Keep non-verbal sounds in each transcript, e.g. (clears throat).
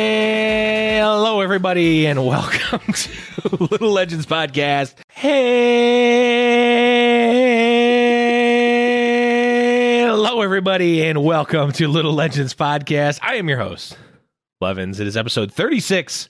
Hey, hello everybody, and (laughs) welcome to Little Legends Podcast. Hey, hello everybody, and welcome to Little Legends Podcast. I am your host, Blevins. It is episode 36.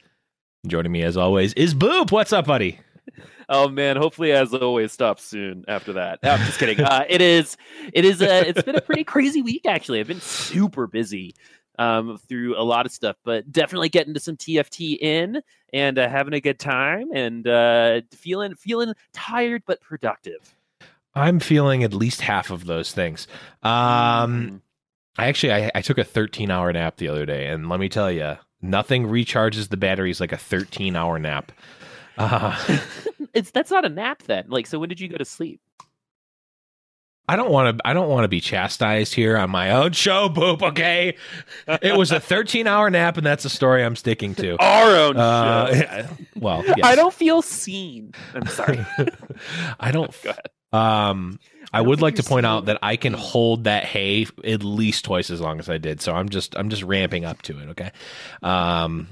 Joining me as always is Boop. What's up, buddy? (laughs) Oh man, hopefully as always stops soon after that. No, I'm just kidding. (laughs) Uh, it is it is uh, it's been a pretty crazy week actually. I've been super busy um, through a lot of stuff, but definitely getting to some TFT in and uh, having a good time and uh, feeling feeling tired but productive. I'm feeling at least half of those things. Um, I actually I, I took a 13 hour nap the other day, and let me tell you, nothing recharges the batteries like a 13 hour nap. Uh, (laughs) it's that's not a nap then. Like, so when did you go to sleep? I don't want to. I don't want to be chastised here on my own show, Boop. Okay, it was a 13 hour nap, and that's a story I'm sticking to. (laughs) Our own Uh, show. (laughs) well, I don't feel seen. I'm sorry. I don't. Go ahead. Um, I, don't would like to point seeing- out that I can hold that hay at least twice as long as I did. So I'm just I'm just ramping up to it. Okay. Um.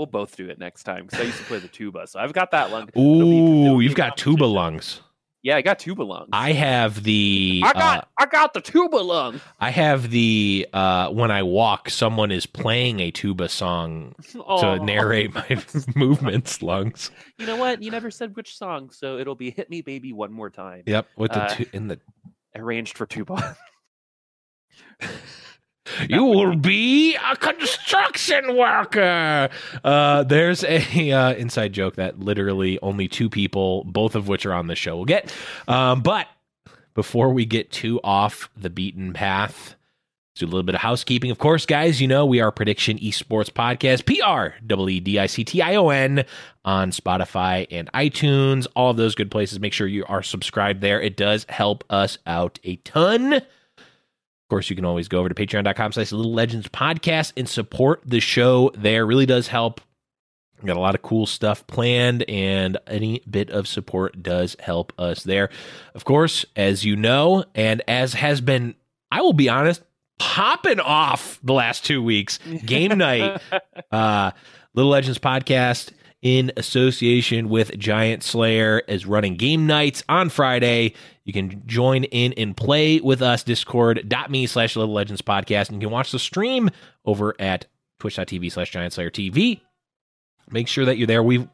We'll both do it next time because I used to play the tuba, so I've got that lung. It'll be- Ooh, it'll be you've got tuba lungs. Yeah, I got tuba lungs. I have the. I got uh, I got the tuba lung. I have the. Uh, when I walk, someone is playing a tuba song (laughs) Aw. to narrate my (laughs) movements. Lungs. You know what? You never said which song, so it'll be "Hit Me, Baby, One More Time." Yep. With the Uh, tu- in the. Arranged for tuba. (laughs) (laughs) You will be a construction worker. Uh, there's a uh, inside joke that literally only two people, both of which are on the show, will get. Um, but before we get too off the beaten path, do a little bit of housekeeping. Of course, guys, you know we are Prediction Esports Podcast, P R W E D I C T I O N, on Spotify and iTunes, all of those good places. Make sure you are subscribed there. It does help us out a ton. Of course, you can always go over to patreon.com slash little legends podcast and support the show there. Really does help. We got a lot of cool stuff planned, and any bit of support does help us there. Of course, as you know, and as has been, I will be honest, popping off the last two weeks. Game night, (laughs) uh, Little Legends podcast in association with Giant Slayer, is running game nights on Friday. You can join in and play with us. Discord.me slash Little Legends Podcast. And you can watch the stream over at twitch.tv slash Giant Slayer TV. Make sure that you're there. We've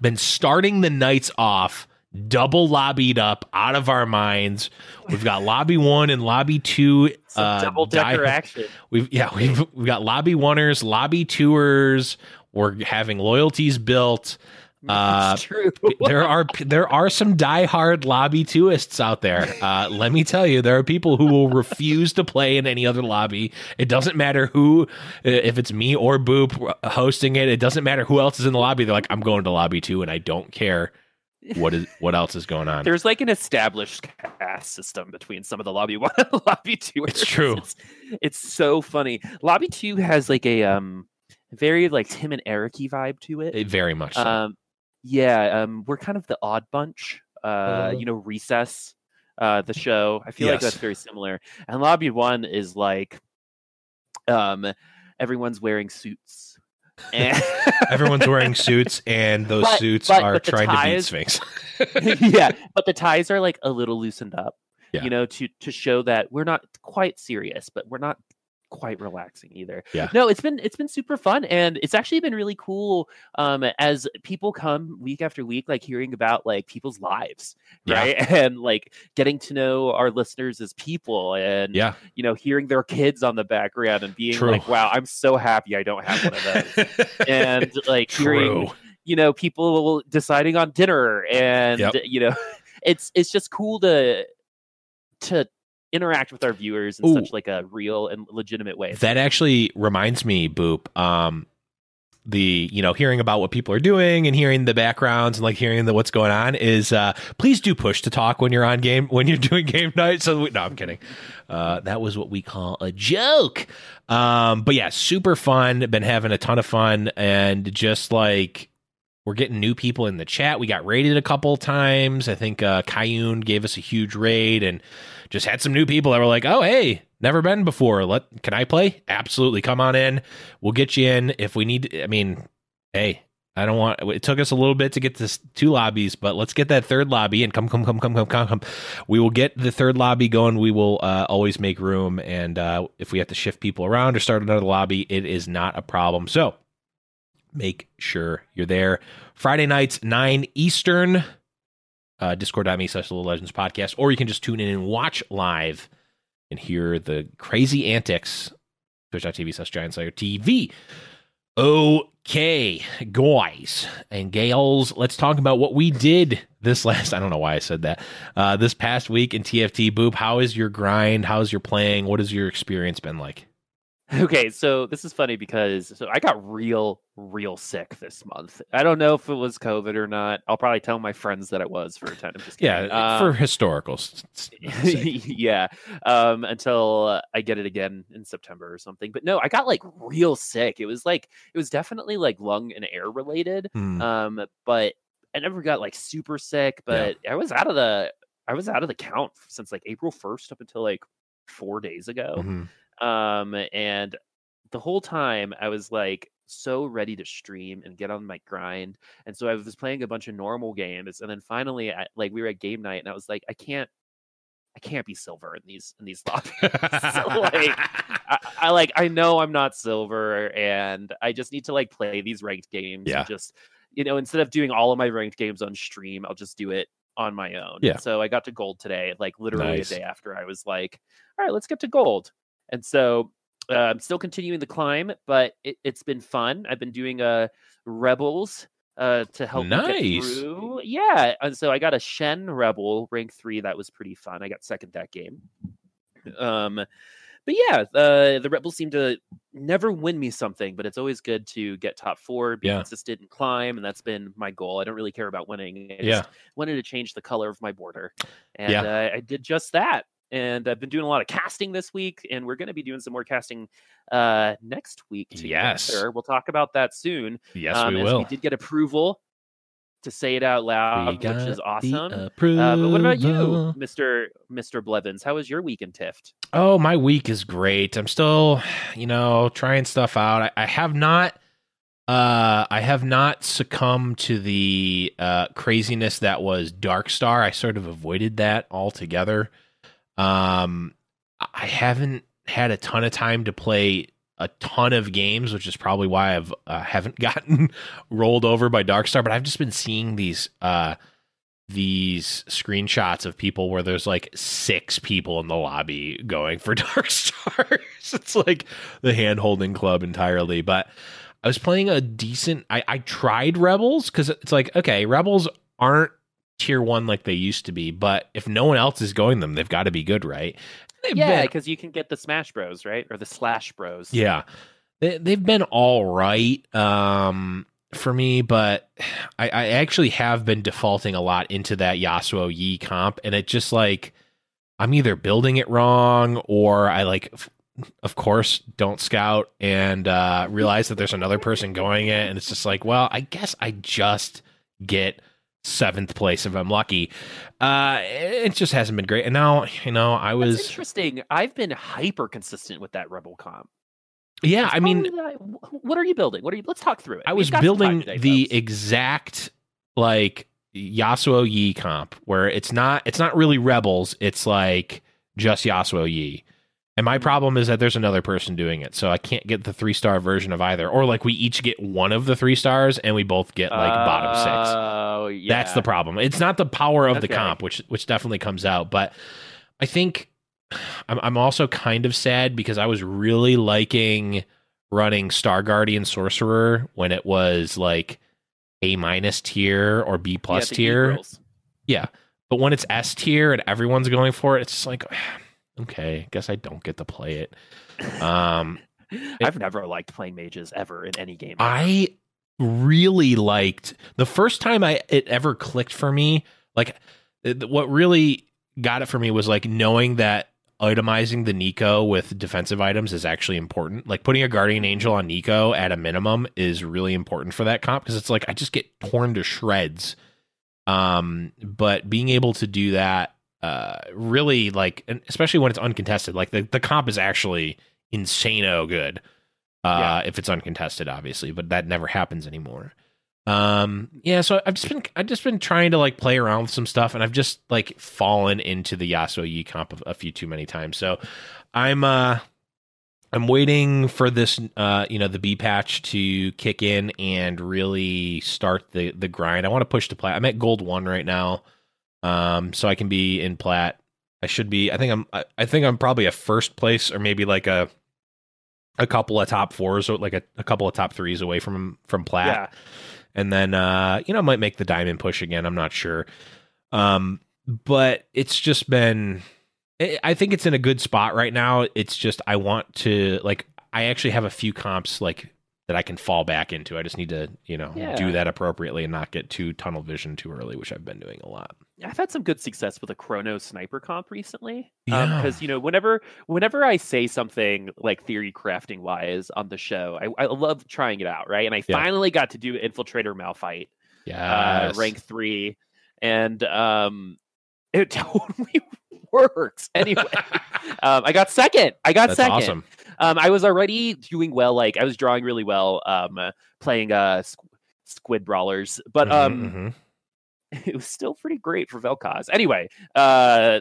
been starting the nights off double lobbied up out of our minds. We've got lobby one and lobby two. Uh, double decker action. We've yeah we've we've got lobby oneers, lobby tours. We're having loyalties built. (laughs) Uh, true. there are there are some diehard lobby twoists out there. Uh, let me tell you, there are people who will refuse to play in any other lobby. It doesn't matter who, if it's me or Boop hosting it. It doesn't matter who else is in the lobby. They're like, I'm going to lobby two, and I don't care what is what else is going on. There's like an established caste system between some of the lobby one (laughs) and lobby two. It's true. It's, it's so funny. Lobby two has like a um very like Tim and Eric vibe to it. It very much. So. Um, yeah, um, we're kind of the odd bunch. Uh, you know, Recess, uh, the show. I feel like Uh-huh. That's very similar. And Lobby One is like, um, everyone's wearing suits. And (laughs) Everyone's wearing (laughs) suits, and those But- suits but- are but trying to beat Sphinx. (laughs) yeah, but the ties are like a little loosened up. Yeah. You know, to to show that we're not quite serious, but we're not quite relaxing either. Yeah. No, it's been it's been super fun and it's actually been really cool um as people come week after week like hearing about like people's lives, Yeah. right? (laughs) And like getting to know our listeners as people and yeah, you know hearing their kids on the background and being True. like wow, I'm so happy I don't have one of those. and (laughs) like hearing you know people deciding on dinner and Yep. you know (laughs) it's it's just cool to to interact with our viewers in Ooh. such like a real and legitimate way That actually reminds me, Boop. Um, the you know hearing about what people are doing and hearing the backgrounds and like hearing the what's going on is uh please do push to talk when you're on game when you're (laughs) doing game night so we, no i'm kidding uh that was what we call a joke um but yeah super fun been having a ton of fun and just like we're getting new people in the chat. We got raided a couple times. I think uh Kiyoon gave us a huge raid and just had some new people that were like oh hey never been before. Let can i play? Absolutely come on in. We'll get you in if we need i mean hey i don't want it took us a little bit to get this two lobbies but let's get that third lobby and come come come come come come come. We will get the third lobby going. We will uh, always make room and uh, if we have to shift people around or start another lobby it is not a problem. So make sure you're there. Friday nights 9 eastern uh, discord.me slash little legends podcast or you can just tune in and watch live and hear the crazy antics. Twitch.tv slash giant slayer tv okay guys and gals let's talk about what we did this last i don't know why i said that uh, this past week in tft boop how is your grind how's your playing what has your experience been like okay so this is funny because so i got real real sick this month. I don't know if it was covid or not. I'll probably tell my friends that it was for a time. Yeah Um, for historical (laughs) yeah um until uh, i get it again in september or something. But no i got like real sick. It was like it was definitely like lung and air related Hmm. um but i never got like super sick but i was out of the i was out of the count since like april 1st up until like four days ago. Mhm. Um and the whole time i was like so ready to stream and get on my grind and so i was playing a bunch of normal games and then finally I, like we were at game night and i was like i can't i can't be silver in these in these (laughs) lobbies so like (laughs) I, I like i know i'm not silver and i just need to like play these ranked games Yeah. and just you know instead of doing all of my ranked games on stream i'll just do it on my own Yeah. so i got to gold today like literally Nice. a day after i was like all right let's get to gold and so uh, i'm still continuing the climb but it, it's been fun. I've been doing uh rebels uh to help me get Nice. through. Yeah and so i got a shen rebel rank three. That was pretty fun. I got second that game. Um but yeah uh, the rebels seem to never win me something but it's always good to get top four be Yeah. consistent and climb and that's been my goal. I don't really care about winning. I just yeah. wanted to change the color of my border. And Yeah. uh, i did just that and i've been doing a lot of casting this week and we're going to be doing some more casting uh next week Yes. together. we'll talk about that soon yes um, we will we did get approval to say it out loud which is awesome uh, but what about you mr mr blevins how was your week in tift Oh, my week is great. I'm still, you know, trying stuff out. I, I have not Uh, I have not succumbed to the uh, craziness that was Dark Star. I sort of avoided that altogether. Um, I haven't had a ton of time to play a ton of games, which is probably why I've uh, haven't (laughs) gotten rolled over by Darkstar. But I've just been seeing these uh, these screenshots of people where there's like six people in the lobby going for (laughs) Darkstar. (laughs) it's like the hand holding club entirely. But I was playing a decent. I, I tried Rebels because it's like okay, Rebels aren't tier one like they used to be, but if no one else is going them, they've got to be good, right? They've yeah, been- because you can get the Smash Bros, right, or the Slash Bros. yeah, they, they've been all right um, for me, but I, I actually have been defaulting a lot into that Yasuo Yi comp, and it just like I'm either building it wrong or I like. Of course, don't scout and uh, realize that there's another person going it, and it's just like, well, I guess I just get seventh place if I'm lucky. Uh, it just hasn't been great, and now you know I That's was interesting. I've been hyper consistent with that Rebel comp. yeah. I mean, wh- what are you building? What are you? Let's talk through it. I was got some time building today, the folks. exact like Yasuo Yi comp where it's not it's not really rebels, it's like just Yasuo Yi. And my problem is that there's another person doing it, so I can't get the three star version of either. Or like we each get one of the three stars and we both get like bottom six. Oh, yeah. That's the problem. It's not the power of the comp, which which definitely comes out, but I think (sighs) I'm I'm also kind of sad because I was really liking running Star Guardian Sorcerer when it was like A minus tier or B plus the tier. E-girls. Yeah. But when it's S tier and everyone's going for it, it's just like (sighs) okay, guess I don't get to play it. (laughs) Um I've never liked playing mages ever in any game. I really liked the first time I it ever clicked for me. Like it- what really got it for me was like knowing that itemizing the Neeko with defensive items is actually important. Like putting a guardian angel on Neeko at a minimum is really important for that comp because it's like I just get torn to shreds. Um, but being able to do that uh really like especially when it's uncontested, like the, the comp is actually insano good uh if it's uncontested obviously but that never happens anymore. Um yeah so i've just been i've just been trying to like play around with some stuff and i've just like fallen into the yasuo yi comp a, a few too many times. So i'm uh i'm waiting for this uh you know the b patch to kick in and really start the the grind. I want to push to play. i'm at gold one right now um so i can be in plat i should be i think i'm i, I think i'm probably a first place or maybe like a a couple of top fours or like a, a couple of top threes away from from plat yeah. and then uh you know I might make the diamond push again. I'm not sure. Um but it's just been i I think it's in a good spot right now. It's just i want to like i actually have a few comps like that i can fall back into. I just need to you know Yeah. do that appropriately and not get too tunnel vision too early which i've been doing a lot I've had some good success with a chrono sniper comp recently. Yeah. Because you know, whenever whenever I say something like theory crafting wise on the show, I, I love trying it out, right? And I Yeah. finally got to do Infiltrator Malphite, yeah uh, rank three, and um, it (laughs) totally works. Anyway, (laughs) um, I got second. I got that's second. awesome Um, I was already doing well. Like I was drawing really well. Um, playing uh squ- squid brawlers, but Mhm, um, mhm. (laughs) it was still pretty great for Vel'Koz. Anyway, uh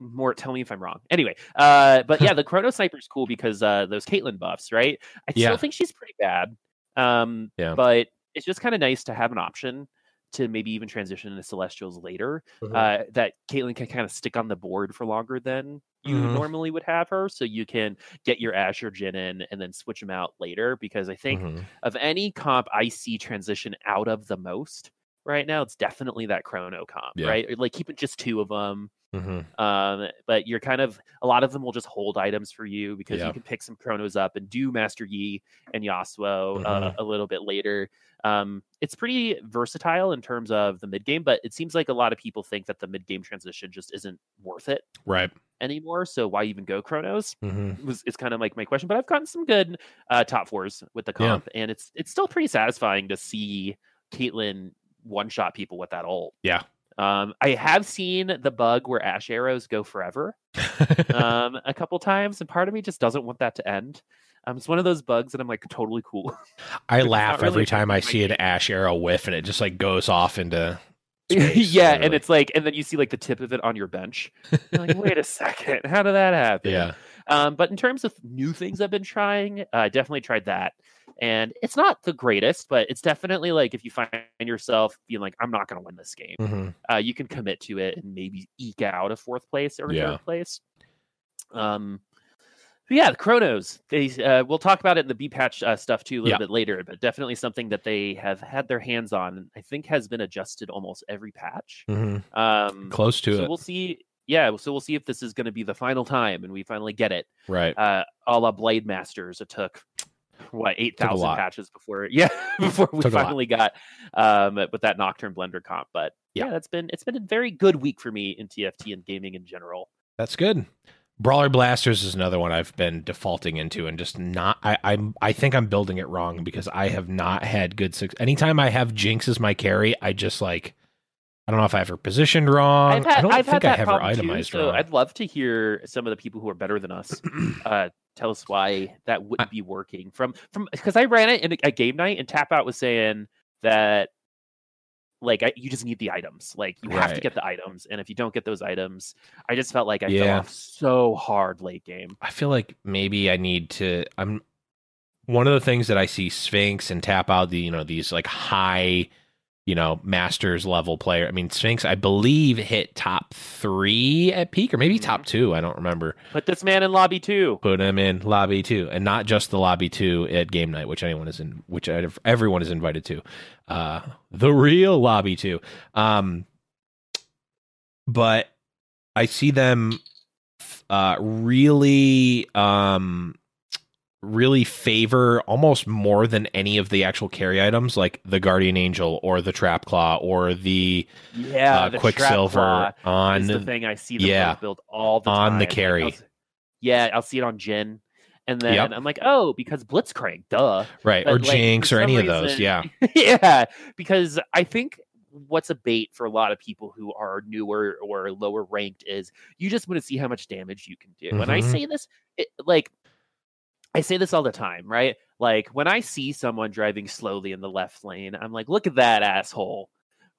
more tell me if I'm wrong. Anyway, uh but yeah, (laughs) the Chrono Sniper is cool because uh those Caitlyn buffs, right? I Yeah. still think she's pretty bad. Um Yeah. but it's just kind of nice to have an option to maybe even transition into Celestials later. Mhm. Uh that Caitlyn can kind of stick on the board for longer than you Mhm. normally would have her. So you can get your Azure Jin in and then switch them out later. Because I think Mhm. of any comp I see transition out of the most right now, it's definitely that chrono comp, Yeah. right? Like keeping just two of them. Mhm. Um, but you're kind of a lot of them will just hold items for you because Yeah. you can pick some chronos up and do Master Yi and Yasuo uh, Mhm. a little bit later. Um, it's pretty versatile in terms of the mid game, but it seems like a lot of people think that the mid game transition just isn't worth it right anymore. So why even go chronos? Mhm. was is kind of like my question. But I've gotten some good uh, top fours with the Yeah. comp, and it's it's still pretty satisfying to see Caitlyn one shot people with that ult. Yeah. Um, I have seen the bug where Ashe arrows go forever (laughs) um, a couple times, and part of me just doesn't want that to end. Um, it's one of those bugs that I'm like totally cool. (laughs) I laugh really every time I see an Ashe arrow whiff and it just like goes off into (laughs) space, yeah, and it's like, and then you see like the tip of it on your bench. You're like, wait a second, how did that happen? yeah. Um, but in terms of new things I've been trying, uh, I definitely tried that. And it's not the greatest, but it's definitely like if you find yourself being like, I'm not going to win this game, hmm uh, you can commit to it and maybe eke out a fourth place or a Yeah. third place. Um, yeah, the Chronos. They uh, we'll talk about it in the B patch uh, stuff too a little Yeah. bit later, but definitely something that they have had their hands on. I think has been adjusted almost every patch. hmm Um, Close to so it. we'll see. Yeah, so we'll see if this is going to be the final time and we finally get it. right. Uh, a la Blade Masters. It took what eight thousand patches before (laughs) yeah (laughs) before we Took finally got um with that Nocturne Blender comp. But Yeah. yeah, that's been it's been a very good week for me in TFT and gaming in general. That's good. Brawler Blasters is another one I've been defaulting into and just not. I I'm I think I'm building it wrong because I have not had good success. Anytime I have Jinx as my carry, I just like I don't know if I have her positioned wrong. I've had, I don't I've think I her problem too, itemized so wrong. I'd love to hear some of the people who are better than us (clears throat) uh, tell us why that wouldn't be working. From from because I ran it in a, a game night and Tap Out was saying that like I, you just need the items, like you have to get the items, and if you don't get those items, I just felt like I Yeah. fell off so hard late game. I feel like maybe I need to. I'm one of the things that I see Sphinx and tap out the you know these like high, you know, masters level player. I mean, Sphinx, I believe hit top three at peak or maybe Mm-hmm. top two. I don't remember. Put this man in lobby two. Put him in lobby two, and not just the lobby two at game night, which anyone is in, which everyone is invited to. Uh, the real lobby two. Um, but I see them uh, really um, really favor almost more than any of the actual carry items, like the Guardian Angel or the Trap Claw or the Yeah, uh, the Quicksilver on is the thing I see them yeah, build all the on time. the Like, carry. I'll yeah, I'll see it on Jhin. And then Yep. I'm like, oh, because Blitzcrank, duh. right But, or like, Jinx or any some of those. Yeah, (laughs) yeah, because I think what's a bait for a lot of people who are newer or lower ranked is you just want to see how much damage you can do. And I Mhm. say this, it, like, I say this all the time, right? Like when I see someone driving slowly in the left lane, I'm like, look at that asshole,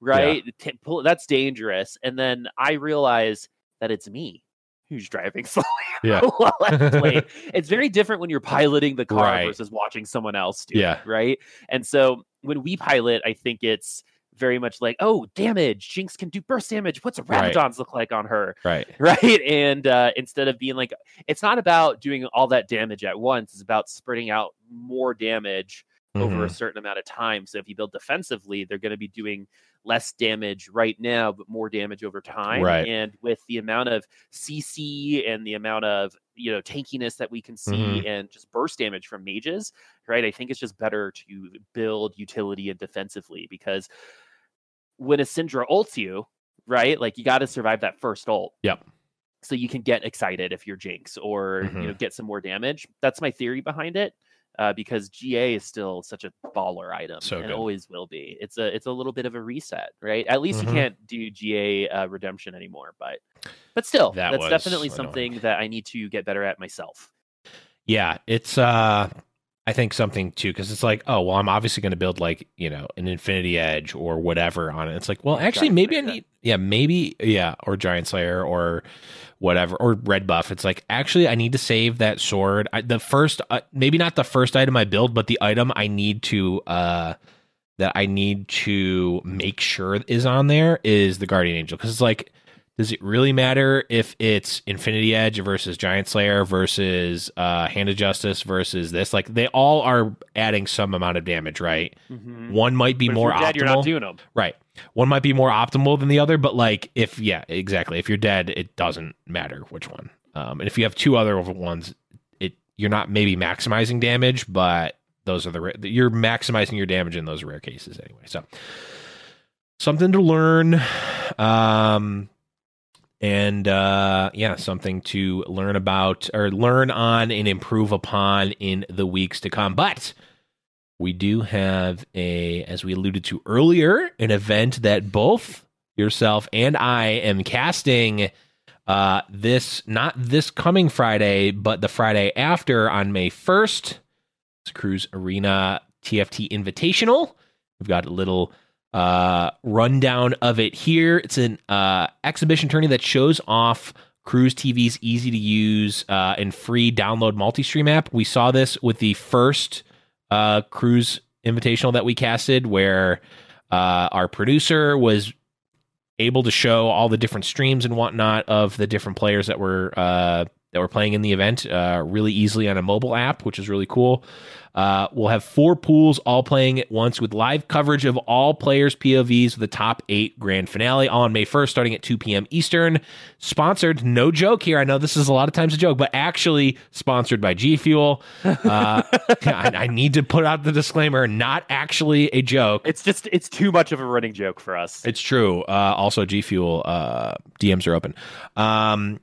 right? Pull- That's dangerous. And then I realize that it's me who's driving (laughs) slowly Yeah. (laughs) left lane. (laughs) It's very different when you're piloting the car Right. versus watching someone else do Yeah. it, right? And so when we pilot, I think it's very much like, oh, damage. Jinx can do burst damage. What's a Right. Rabadon's look like on her? right. (laughs) Right. And uh, instead of being like, it's not about doing all that damage at once, it's about spreading out more damage over a Mhm. certain amount of time. So if you build defensively, they're going to be doing less damage right now, but more damage over time. Right. And with the amount of CC and the amount of you know tankiness that we can see Mhm. and just burst damage from mages, right? I think it's just better to build utility and defensively because when a Syndra ults you, right? Like you got to survive that first ult. Yep. So you can get excited if you're Jinx or you know Mhm. get some more damage. That's my theory behind it. Uh, because GA is still such a baller item So and good. always will be. It's a it's a little bit of a reset, right? At least Mhm. you can't do GA uh, redemption anymore, but but still, That that's definitely annoying. something that I need to get better at myself. Yeah, it's uh I think something too cuz it's like, oh, well I'm obviously going to build like, you know, an Infinity Edge or whatever on it. It's like, well, actually Giant maybe I need yeah, maybe yeah, or Giant Slayer or whatever or Red Buff. It's like, actually I need to save that sword. I, the first uh, maybe not the first item I build, but the item I need to uh that I need to make sure is on there is the Guardian Angel cuz it's like does it really matter if it's Infinity Edge versus Giant Slayer versus uh, Hand of Justice versus this? Like they all are adding some amount of damage, right? One might be more dead, optimal, you're not doing them. right? One might be more optimal than the other, but like if yeah, exactly. If you're dead, it doesn't matter which one. Um, and if you have two other ones, it you're not maybe maximizing damage, but those are the you're maximizing your damage in those rare cases anyway. So something to learn. Um, and uh yeah something to learn about or learn on and improve upon in the weeks to come but we do have a as we alluded to earlier an event that both yourself and i am casting Uh, this not this coming Friday, but the Friday after on May first. It's Cruise Arena TFT Invitational. We've got a little uh, rundown of it here. It's an uh, exhibition tourney that shows off Cruise TV's easy to use uh, and free download multi stream app. We saw this with the first uh, Cruise Invitational that we casted, where uh, our producer was able to show all the different streams and whatnot of the different players that were uh, that were playing in the event uh, really easily on a mobile app, which is really cool. Uh, we'll have four pools all playing at once with live coverage of all players' POVs with the top eight grand finale on May 1st, starting at 2 p.m. Eastern. Sponsored, no joke here. I know this is a lot of times a joke, but actually sponsored by G Fuel. Uh, (laughs) I, I need to put out the disclaimer not actually a joke. It's just it's too much of a running joke for us. It's true. Uh, also, G Fuel uh, DMs are open. Um,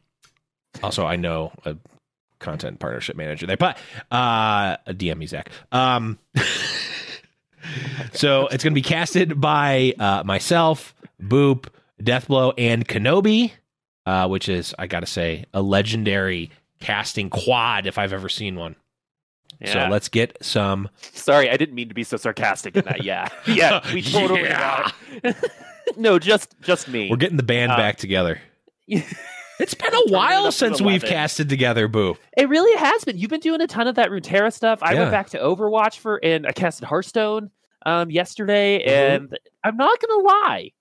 also, I know a content partnership manager there, but uh, a DM me Zach. Um, (laughs) so it's going to be casted by uh, myself, Boop, Deathblow, and Kenobi, uh, which is I got to say a legendary casting quad if I've ever seen one. So let's get some. Sorry, I didn't mean to be so sarcastic in that. Yeah, yeah, (laughs) we totally Yeah. (laughs) no, just just me. We're getting the band Uh, back together. It's been a while since we've casted together, Boo. It really has been. You've been doing a ton of that Runeterra stuff. I Yeah. went back to Overwatch for and I casted Hearthstone um, yesterday, Mhm. and I'm not gonna lie,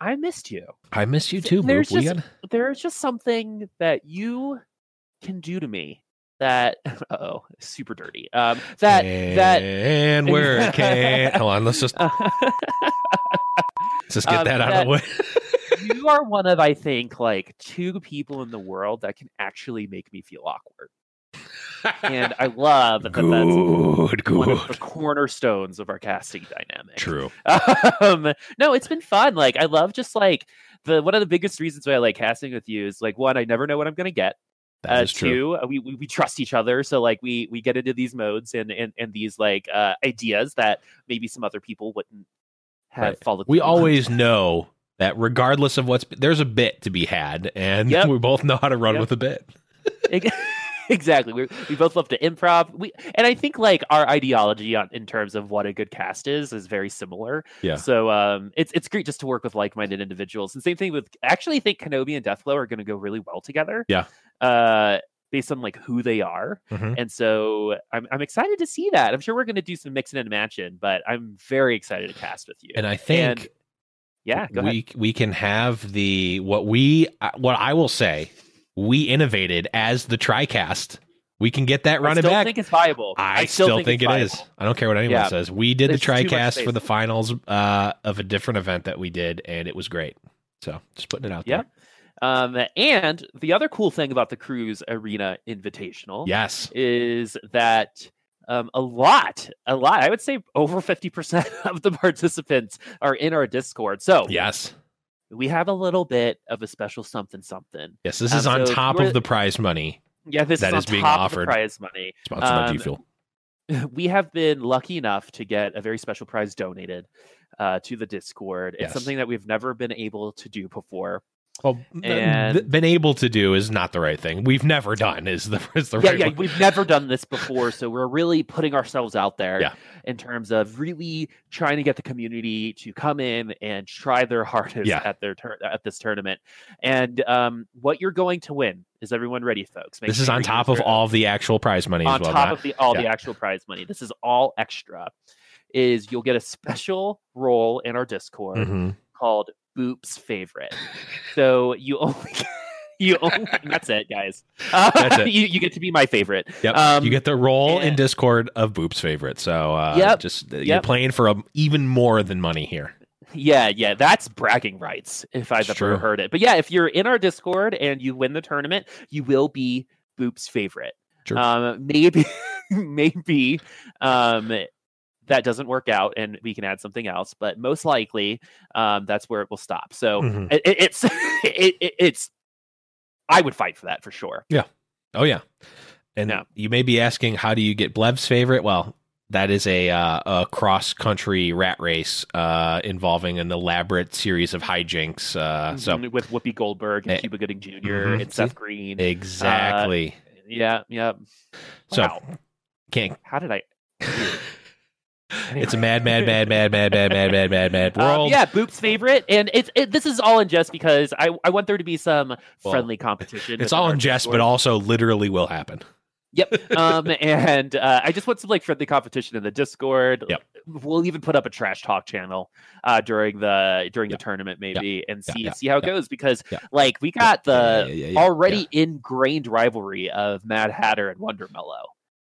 I missed you. I miss you too, There's Boop. Just- There's just something that you can do to me that (laughs) oh, super dirty. Um, that that and we're can. Hold on, let's just (laughs) let's just get Um, that out of the way. (laughs) you are one of I think like two people in the world that can actually make me feel awkward, and I love that that's good, one of the good. cornerstones of our casting dynamic. True. um, no, it's been fun. Like I love just like the one of the biggest reasons why I like casting with you is like one, I never know what I'm gonna get. That uh, is true. two, we, we we trust each other, so like we we get into these modes and and and these like uh ideas that maybe some other people wouldn't have Right. followed. We always know that regardless of what's there's a bit to be had, and Yep. (laughs) we both know how to run Yep. with a bit. (laughs) Exactly. We we both love to improv. We and I think like our ideology on in terms of what a good cast is is very similar. Yeah. So um, it's it's great just to work with like minded individuals. And same thing with actually think Kenobi and Deathblow are going to go really well together. Yeah. Uh, based on like who they are, Mhm. and so I'm I'm excited to see that. I'm sure we're going to do some mixing and matching, but I'm very excited to cast with you. And I think And- yeah, go ahead. we we can have the what we uh, what I will say we innovated as the TriCast. We can get that running back. I still back. think it's viable. I, still, think, it's it is. viable. I don't care what anyone Yeah. says. We did There's the TriCast for the finals uh, of a different event that we did, and it was great. So just putting it out there. Um, and the other cool thing about the Cruise Arena Invitational. Yes. is that um, a lot, a lot, I would say over 50% (laughs) of the participants are in our Discord. So Yes. we have a little bit of a special something something. Yes. This Um, is on so top of the prize money Yeah, this That is, is on being top of offered. the prize money. sponsored by Um, G Fuel. (laughs) we have been lucky enough to get a very special prize donated uh, to the Discord. It's Yes. something that we've never been able to do before. Well, and- th- been able to do is not the right thing. We've never done is the (laughs) is the yeah, right yeah, one. we've never done this before, so we're really putting ourselves out there Yeah. in terms of really trying to get the community to come in and try their (laughs) hardest Yeah. at their tur- at this tournament. And um, what you're going to win is everyone ready, folks? Make This is on top of all of the actual prize money on as well. top not- of the all the actual prize money. This is all extra. Is you'll get a special role in our Discord Mhm. called Boop's favorite. so you only (laughs) you only (laughs) that's it, guys. Uh, (laughs) That's it. you, you get to be my favorite. Yep. Um, you get the role in Discord of Boop's favorite. So uh, Yep. just you're Yep. playing for a, even more than money here. Yeah, yeah, that's bragging rights if I've It's ever true. heard it. But yeah, if you're in our Discord and you win the tournament, you will be Boop's favorite. True. Um, maybe, maybe um, that doesn't work out, and we can add something else. But most likely, um, that's where it will stop. So Mhm. it, it- it's (laughs) it, it, it's. I would fight for that for sure. Yeah oh yeah. And Yeah. you may be asking, how do you get Blev's favorite? Well, that is a, uh, a cross country rat race uh, involving an elaborate series of hijinks. Uh, so Mhm, with Whoopi Goldberg and Eh, Cuba Gooding junior mhm. and Seth Green. exactly. yeah, yeah. so Wow. can't. How did I? It's a mad, mad, mad, mad, mad, mad, mad, mad, mad, mad Um, world. yeah, Boop's favorite, and it's it, this is all in jest because I I want there to be some friendly competition. It's all in jest, but also literally will happen. Yep. Um, (laughs) and uh, I just want some like friendly competition in the Discord. Yep. We'll even put up a trash talk channel uh, during the during Yeah. the tournament maybe and see see how it goes because like we got the already ingrained rivalry of Mad Hatter and Wonder Mellow.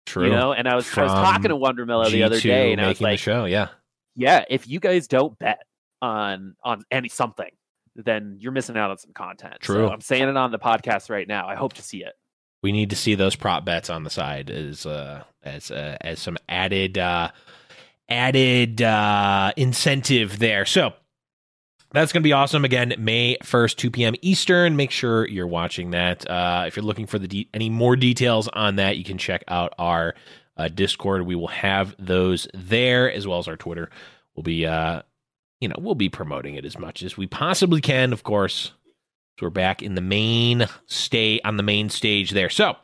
True. You know, and I was I was talking to Wonder Mellow the other day, and I was making the like, show. Yeah. yeah, if you guys don't bet on on any something, then you're missing out on some content. True. So I'm saying it on the podcast right now. I hope to see it. we need to see those prop bets on the side as uh as uh, as some added uh added uh incentive there so that's going to be awesome. Again may 1st 2 p.m eastern. Make sure you're watching that. Uh if you're looking for the de- any more details on that you can check out our uh, discord. We will have those there as well as our twitter. We'll be uh you know we'll be promoting it as much as we possibly can of course. So we're back in the main stay on the main stage there. So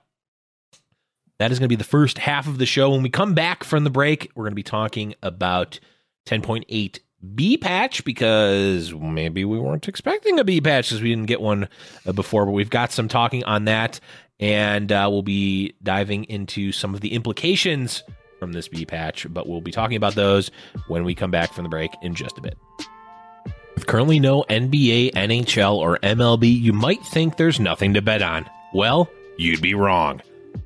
that is going to be the first half of the show. When we come back from the break, we're going to be talking about 10.8 B patch because maybe we weren't expecting a B patch because we didn't get one uh, before, but we've got some talking on that. And uh, we'll be diving into some of the implications from this B patch, but we'll be talking about those when we come back from the break in just a bit. With currently no NBA, NHL, or MLB, you might think there's nothing to bet on. Well, you'd be wrong.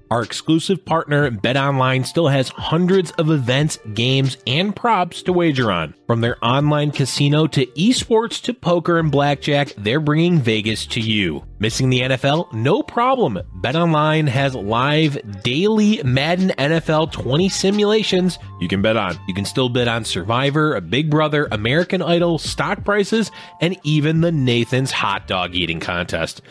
Our exclusive partner, BetOnline, still has hundreds of events, games, and props to wager on. From their online casino to esports to poker and blackjack, they're bringing Vegas to you. Missing the NFL? No problem. BetOnline has live daily Madden NFL 20 simulations you can bet on. You can still bet on Survivor, Big Brother, American Idol, stock prices, and even the Nathan's hot dog eating contest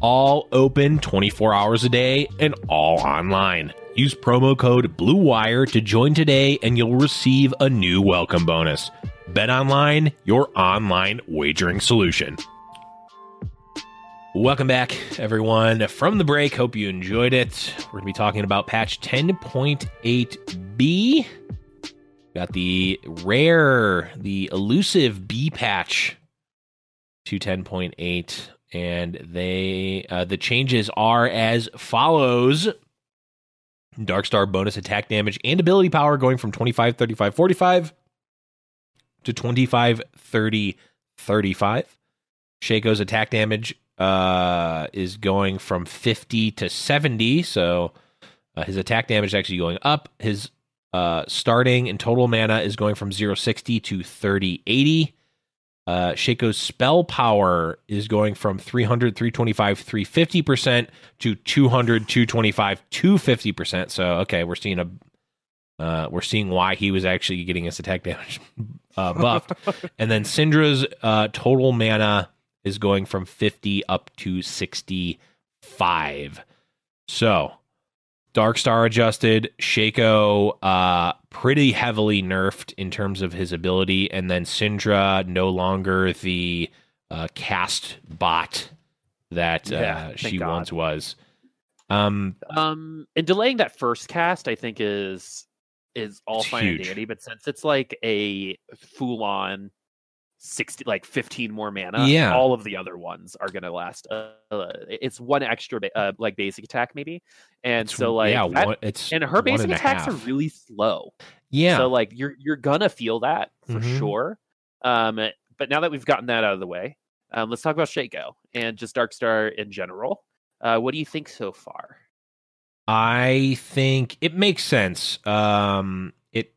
all open 24 hours a day and all online. Use promo code BLUEWIRE to join today and you'll receive a new welcome bonus. Bet online, your online wagering solution. Welcome back, everyone, from the break. Hope you enjoyed it. We're going to be talking about patch 10.8b. Got the rare, the elusive B patch to 10.8 and they uh, the changes are as follows. Darkstar bonus attack damage and ability power going from 25 35 45 to 25 30 35 shaco's attack damage uh, is going from 50 to 70 so uh, his attack damage is actually going up. His uh, starting and total mana is going from 0 60 to 30 80 uh, Shaco's spell power is going from 300, 325, 350% to 200, 225, 250%. So, okay, we're seeing a, uh, we're seeing why he was actually getting his attack damage (laughs) uh, buffed. (laughs) and then Syndra's uh, total mana is going from 50 up to 65. So, Darkstar adjusted, Shaco uh, pretty heavily nerfed in terms of his ability, and then Syndra no longer the uh, cast bot that Yeah, uh, she God. once was. Um, Um, and delaying that first cast, I think is is all fine and dandy. But since it's like a full on sixty, like fifteen more mana, Yeah. all of the other ones are gonna last. Uh, uh, it's one extra, ba- uh, like basic attack maybe, and it's- so like yeah, that- one, it's and her basic and attacks are really slow. yeah. So like you're you're gonna feel that for Mhm. sure. Um, but now that we've gotten that out of the way, um, let's talk about Shaco and just Darkstar in general. Uh, what do you think so far? I think it makes sense. Um, it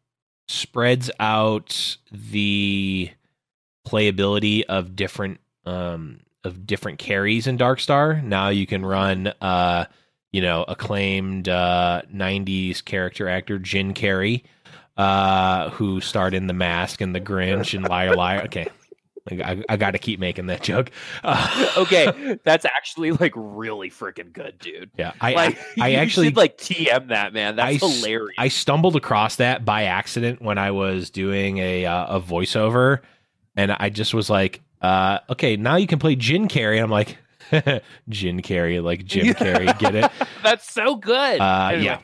spreads out the playability of different um, of different carries in Darkstar. Now you can run, uh, you know, acclaimed uh, '90s character actor Jin Carrey, uh, who starred in The Mask and The Grinch and Liar Liar. Okay, I, I got to keep making that joke. Uh, (laughs) okay, (laughs) that's actually like really freaking good, dude. yeah, I like, I, (laughs) I actually should, like TM that man. That's I hilarious. I stumbled across that by accident when I was doing a uh, a voiceover, and I just was like, uh, "Okay, now you can play Jin Carrey." And I'm like, (laughs) "Jin Carrey, like Jim (laughs) Carrey, get it?" (laughs) that's so good. Uh, Anyway, yeah,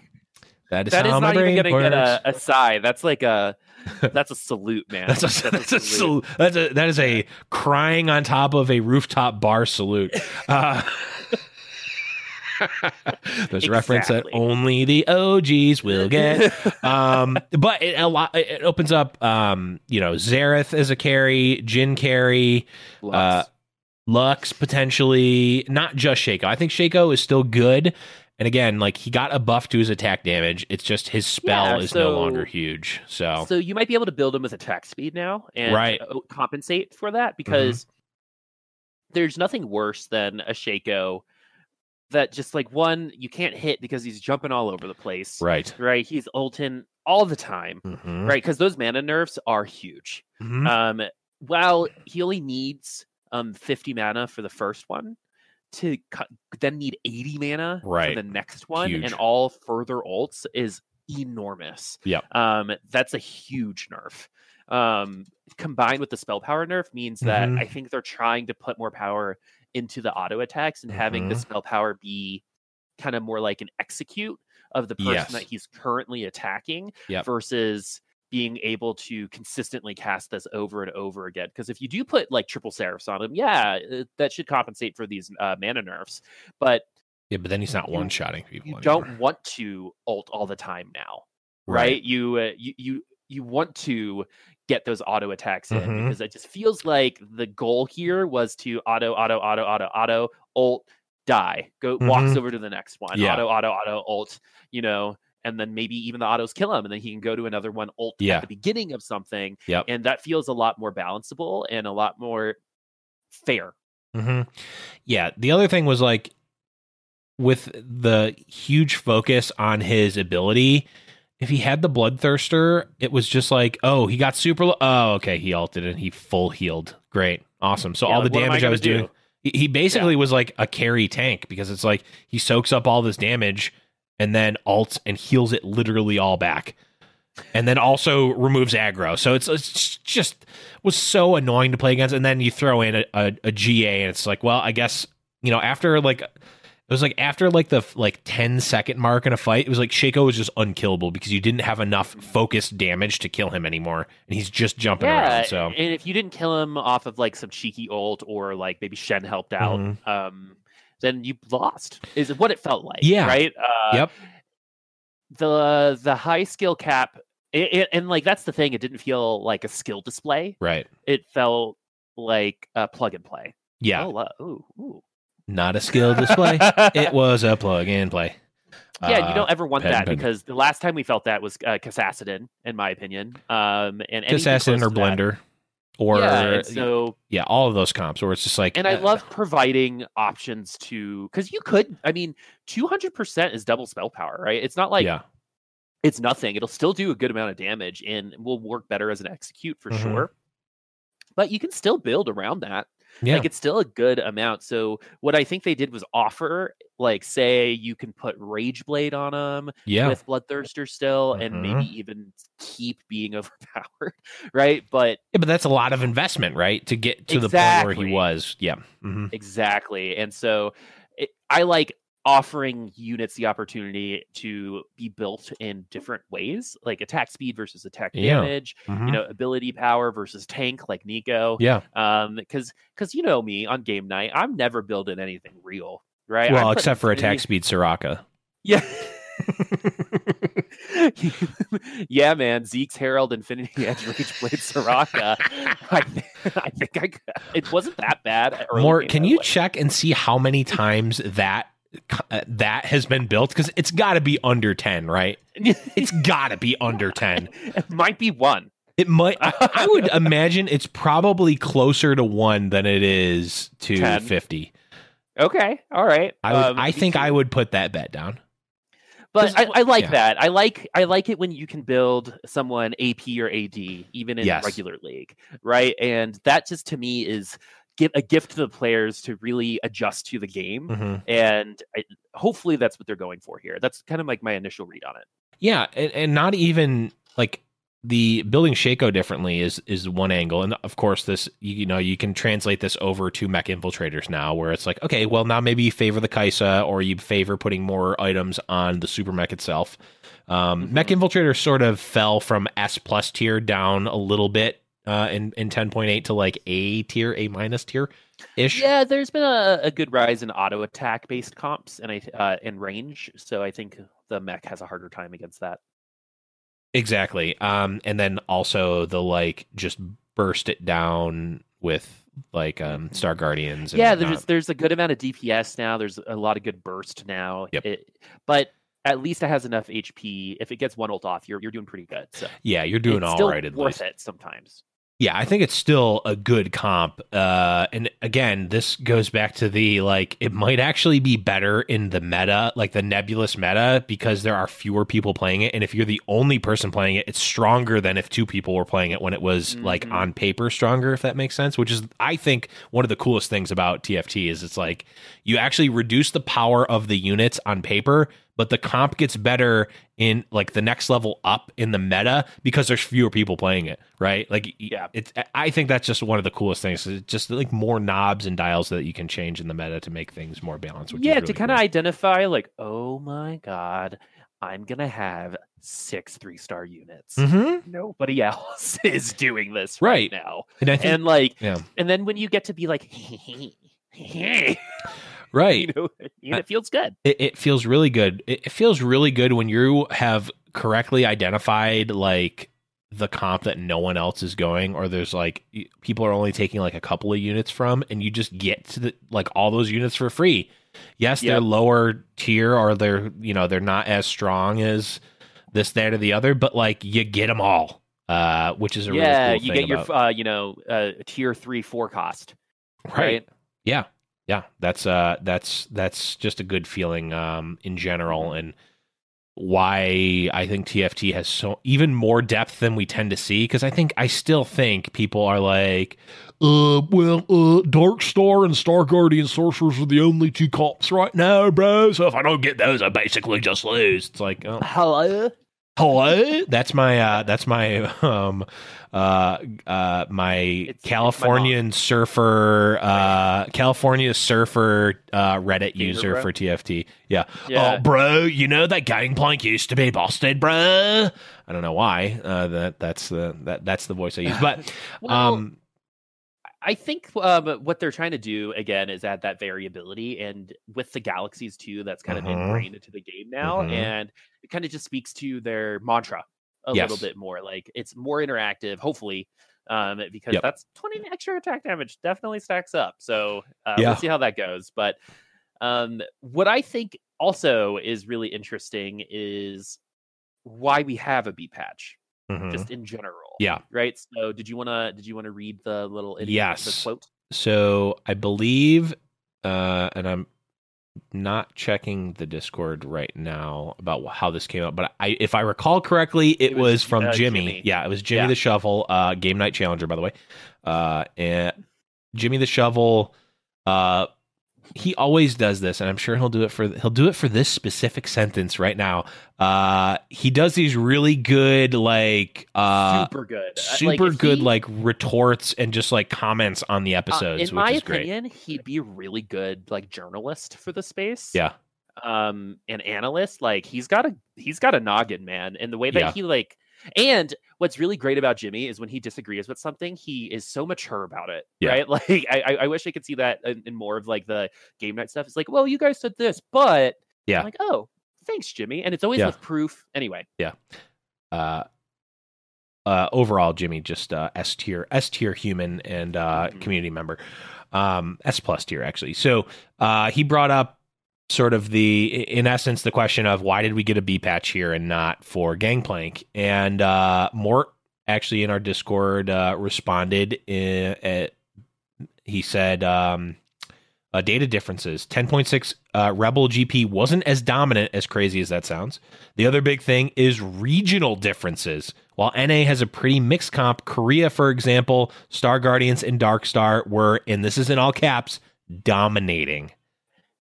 that is that is how my not even brain gonna get a, a sigh. That's like a that's a salute, man. That's a, that's a salute. That's a that is a crying on top of a rooftop bar salute. Uh, there's a reference that only the OGs will (laughs) get. Um, but it a lot it opens up um, you know, Xerath as a carry, Jhin carry, uh, Lux potentially, not just Shaco. I think Shaco is still good. And again, like he got a buff to his attack damage. It's just his spell Yeah, is no longer huge. So, So you might be able to build him with attack speed now and Right. uh, compensate for that because there's nothing worse than a Shaco that just like one you can't hit because he's jumping all over the place. right. Right? He's ulting all the time. Mhm. Right? Because those mana nerfs are huge. Mhm. Um while he only needs um 50 mana for the first one to cut, then need 80 mana Right. for the next one Huge. and all further ults is enormous. Yeah. Um that's a huge nerf. Um combined with the spell power nerf means that Mhm. I think they're trying to put more power into the auto attacks and having the Mhm. spell power be kind of more like an execute of the person Yes. that he's currently attacking Yep. versus being able to consistently cast this over and over again. Because if you do put like triple seraphs on him, yeah, uh, that should compensate for these uh, mana nerfs. But Yeah, but then he's not one shotting people. you anymore. don't want to ult all the time now, right? You uh, you you you want to get those auto attacks in Mhm. because it just feels like the goal here was to auto auto auto auto auto ult die go walks Mhm. over to the next one Yeah. auto auto auto ult you know and then maybe even the autos kill him and then he can go to another one ult Yeah. at the beginning of something Yep. and that feels a lot more balanceable and a lot more fair hmm Yeah. The other thing was like with the huge focus on his ability. If he had the bloodthirster, it was just like, oh, he got super. Lo- oh, okay, he alted and he full healed. Great, awesome. So Yeah, all the like, am damage I gonna was doing, do? he he basically was like a carry tank because it's like he soaks up all this damage and then alts and heals it literally all back. And then also removes aggro. So it's, it's just was so annoying to play against. And then you throw in a, a, a GA and it's like, well, I guess, you know, after like it was like after like the like 10 second mark in a fight, it was like Shaco was just unkillable because you didn't have enough focused damage to kill him anymore. And he's just jumping yeah around. So and if you didn't kill him off of like some cheeky ult or like maybe shen helped out Mhm. um then you lost is what it felt like Yeah. right uh, Yep. the the high skill cap it, it, and like that's the thing it didn't feel like a skill display right. it felt like a plug and play Yeah. oh, ooh, ooh. Not a skill display. it (laughs) was a plug and play. yeah Uh, you don't ever want pen- that pen- because the last time we felt that was uh, Kassadin, in my opinion um and anything or to that- Blender. Or yeah, yeah, all of those comps where it's just like and I uh, love providing options to because you could. I mean, two hundred percent is double spell power, right? It's not like yeah. it's nothing. It'll still do a good amount of damage and will work better as an execute for Mhm. sure. But you can still build around that. Yeah. Like it's still a good amount. So what I think they did was offer, like, say you can put Rage Blade on them yeah. with Bloodthirster still, and Mhm. maybe even keep being (laughs) overpowered, right? But yeah, but that's a lot of investment, right? To get to the point where he was. Yeah. hmm Exactly. And so it, I like offering units the opportunity to be built in different ways, like attack speed versus attack Yeah. damage, you know, ability power versus tank like Neeko. Yeah. Um, because because you know me on game night, I'm never building anything real, right? Well, except for attack speed Soraka. Yeah. (laughs) yeah, man. Zeke's Herald Infinity (laughs) Edge Rage Blade Soraka. I, th- I think I it wasn't that bad. Mort, can you check and see how many times that that has been built? Because it's got to be under ten, right? (laughs) It's got to be under ten. it might be one. It might. I, I would imagine it's probably closer to one than it is to 10. fifty. Okay, all right. I would. Um, I think. I would put that bet down. but I, I like yeah. that. I like I like it when you can build someone AP or AD even in Yes. regular league, right? And that just to me is give a gift to the players to really adjust to the game. Mhm. And I, hopefully that's what they're going for here. That's kind of like my initial read on it. Yeah, and, and not even like the building Shaco differently is is one angle, and of course this you, you know you can translate this over to mech infiltrators now, where it's like okay, well now maybe you favor the Kai'Sa or you favor putting more items on the super mech itself. Um, Mhm. Mech infiltrator sort of fell from S plus tier down a little bit uh, in in ten point eight to like A tier, A minus tier ish. Yeah, there's been a, a good rise in auto attack based comps and I uh, in range, so I think the mech has a harder time against that. Exactly. Um, and then also the like just burst it down with like um Star Guardians. And yeah, there's there's a good amount of DPS now. There's a lot of good burst now. Yep. It, but at least it has enough HP. If it gets one ult off, you're you're doing pretty good. So yeah, you're doing all right at worth least. it sometimes. Yeah, I think it's still a good comp. Uh, and again, this goes back to the like it might actually be better in the meta, like the nebulous meta, because there are fewer people playing it. And if you're the only person playing it, it's stronger than if two people were playing it when it was like Mhm. on paper stronger, if that makes sense. Which is, I think, one of the coolest things about TFT is it's like you actually reduce the power of the units on paper, but the comp gets better in like the next level up in the meta because there's fewer people playing it, right? Like, Yeah. it's. I think that's just one of the coolest things. It's just like more knobs and dials that you can change in the meta to make things more balanced. Which yeah, really to kind of cool. identify like, oh my god, I'm gonna have six three star units. Mhm. Nobody (laughs) else is doing this Right. right, now. And think, And like, yeah, and then when you get to be like, (laughs) you right. (laughs) know, and it feels good. it, it feels really good. It, it feels really good when you have correctly identified like the comp that no one else is going, or there's like people are only taking like a couple of units from, and you just get to the like all those units for free. Yes, they're lower tier, or they're you know they're not as strong as this, that, or the other, but like you get them all, uh, which is a yeah, really cool you get your about- uh, you know uh, tier three four cost. right. right? Yeah. Yeah. That's uh that's that's just a good feeling um in general Mm-hmm. and why I think TFT has so even more depth than we tend to see because I think I still think people are like uh well uh Dark Star and Star Guardian Sorcerers are the only two cops right now, bro. So if I don't get those I basically just lose. It's like oh Hello. Hello that's my uh that's my um uh uh my it's my californian surfer uh california surfer uh reddit Gamer user bro? for tft yeah. Yeah. oh bro you know that gangplank used to be busted bro i don't know why uh that that's the that that's the voice i use but (laughs) Well, um I think um, what they're trying to do again is add that variability, and with the galaxies too, that's kind of Mhm. ingrained into the game now, Mhm. and it kind of just speaks to their mantra a Yes. little bit more. Like it's more interactive, hopefully, um, because Yep. that's twenty extra attack damage definitely stacks up. So uh, Yeah. we'll see how that goes. But um, what I think also is really interesting is why we have a B patch, mhm. just in general. yeah Right. So did you wanna did you wanna read the little the Yes. quote? so i believe uh and i'm not checking the discord right now about how this came out but i if i recall correctly it, It was, was, from uh, jimmy. Jimmy. yeah it was jimmy Yeah. the shovel uh game night challenger by the way uh and jimmy the shovel uh he always does this and i'm sure he'll do it for he'll do it for this specific sentence right now uh he does these really good like uh super good. Uh, super if good he- like retorts and just like comments on the uh, episodes in which my is great opinion, he'd be a really good like journalist for the space. yeah Um, an analyst. Like he's got a he's got a noggin, man. And the way that Yeah. he like and what's really great about Jimmy is when he disagrees with something, he is so mature about it. Yeah. Right. (laughs) Like I, I- wish I could see that in, in more of like the game night stuff. It's like, well, you guys said this, but Yeah. I'm like, oh, thanks, Jimmy. And it's always Yeah. with proof. Anyway. Yeah. Uh uh overall jimmy just uh s tier s tier human and uh Mhm. community member um s plus tier actually so uh he brought up sort of the in essence the question of why did we get a b patch here and not for gangplank and uh mort actually in our discord uh responded in, at, he said um uh, data differences. 10.6 uh, Rebel GP wasn't as dominant, as crazy as that sounds. The other big thing is regional differences. While NA has a pretty mixed comp, Korea, for example, Star Guardians and Dark Star were, and this is in all caps, dominating.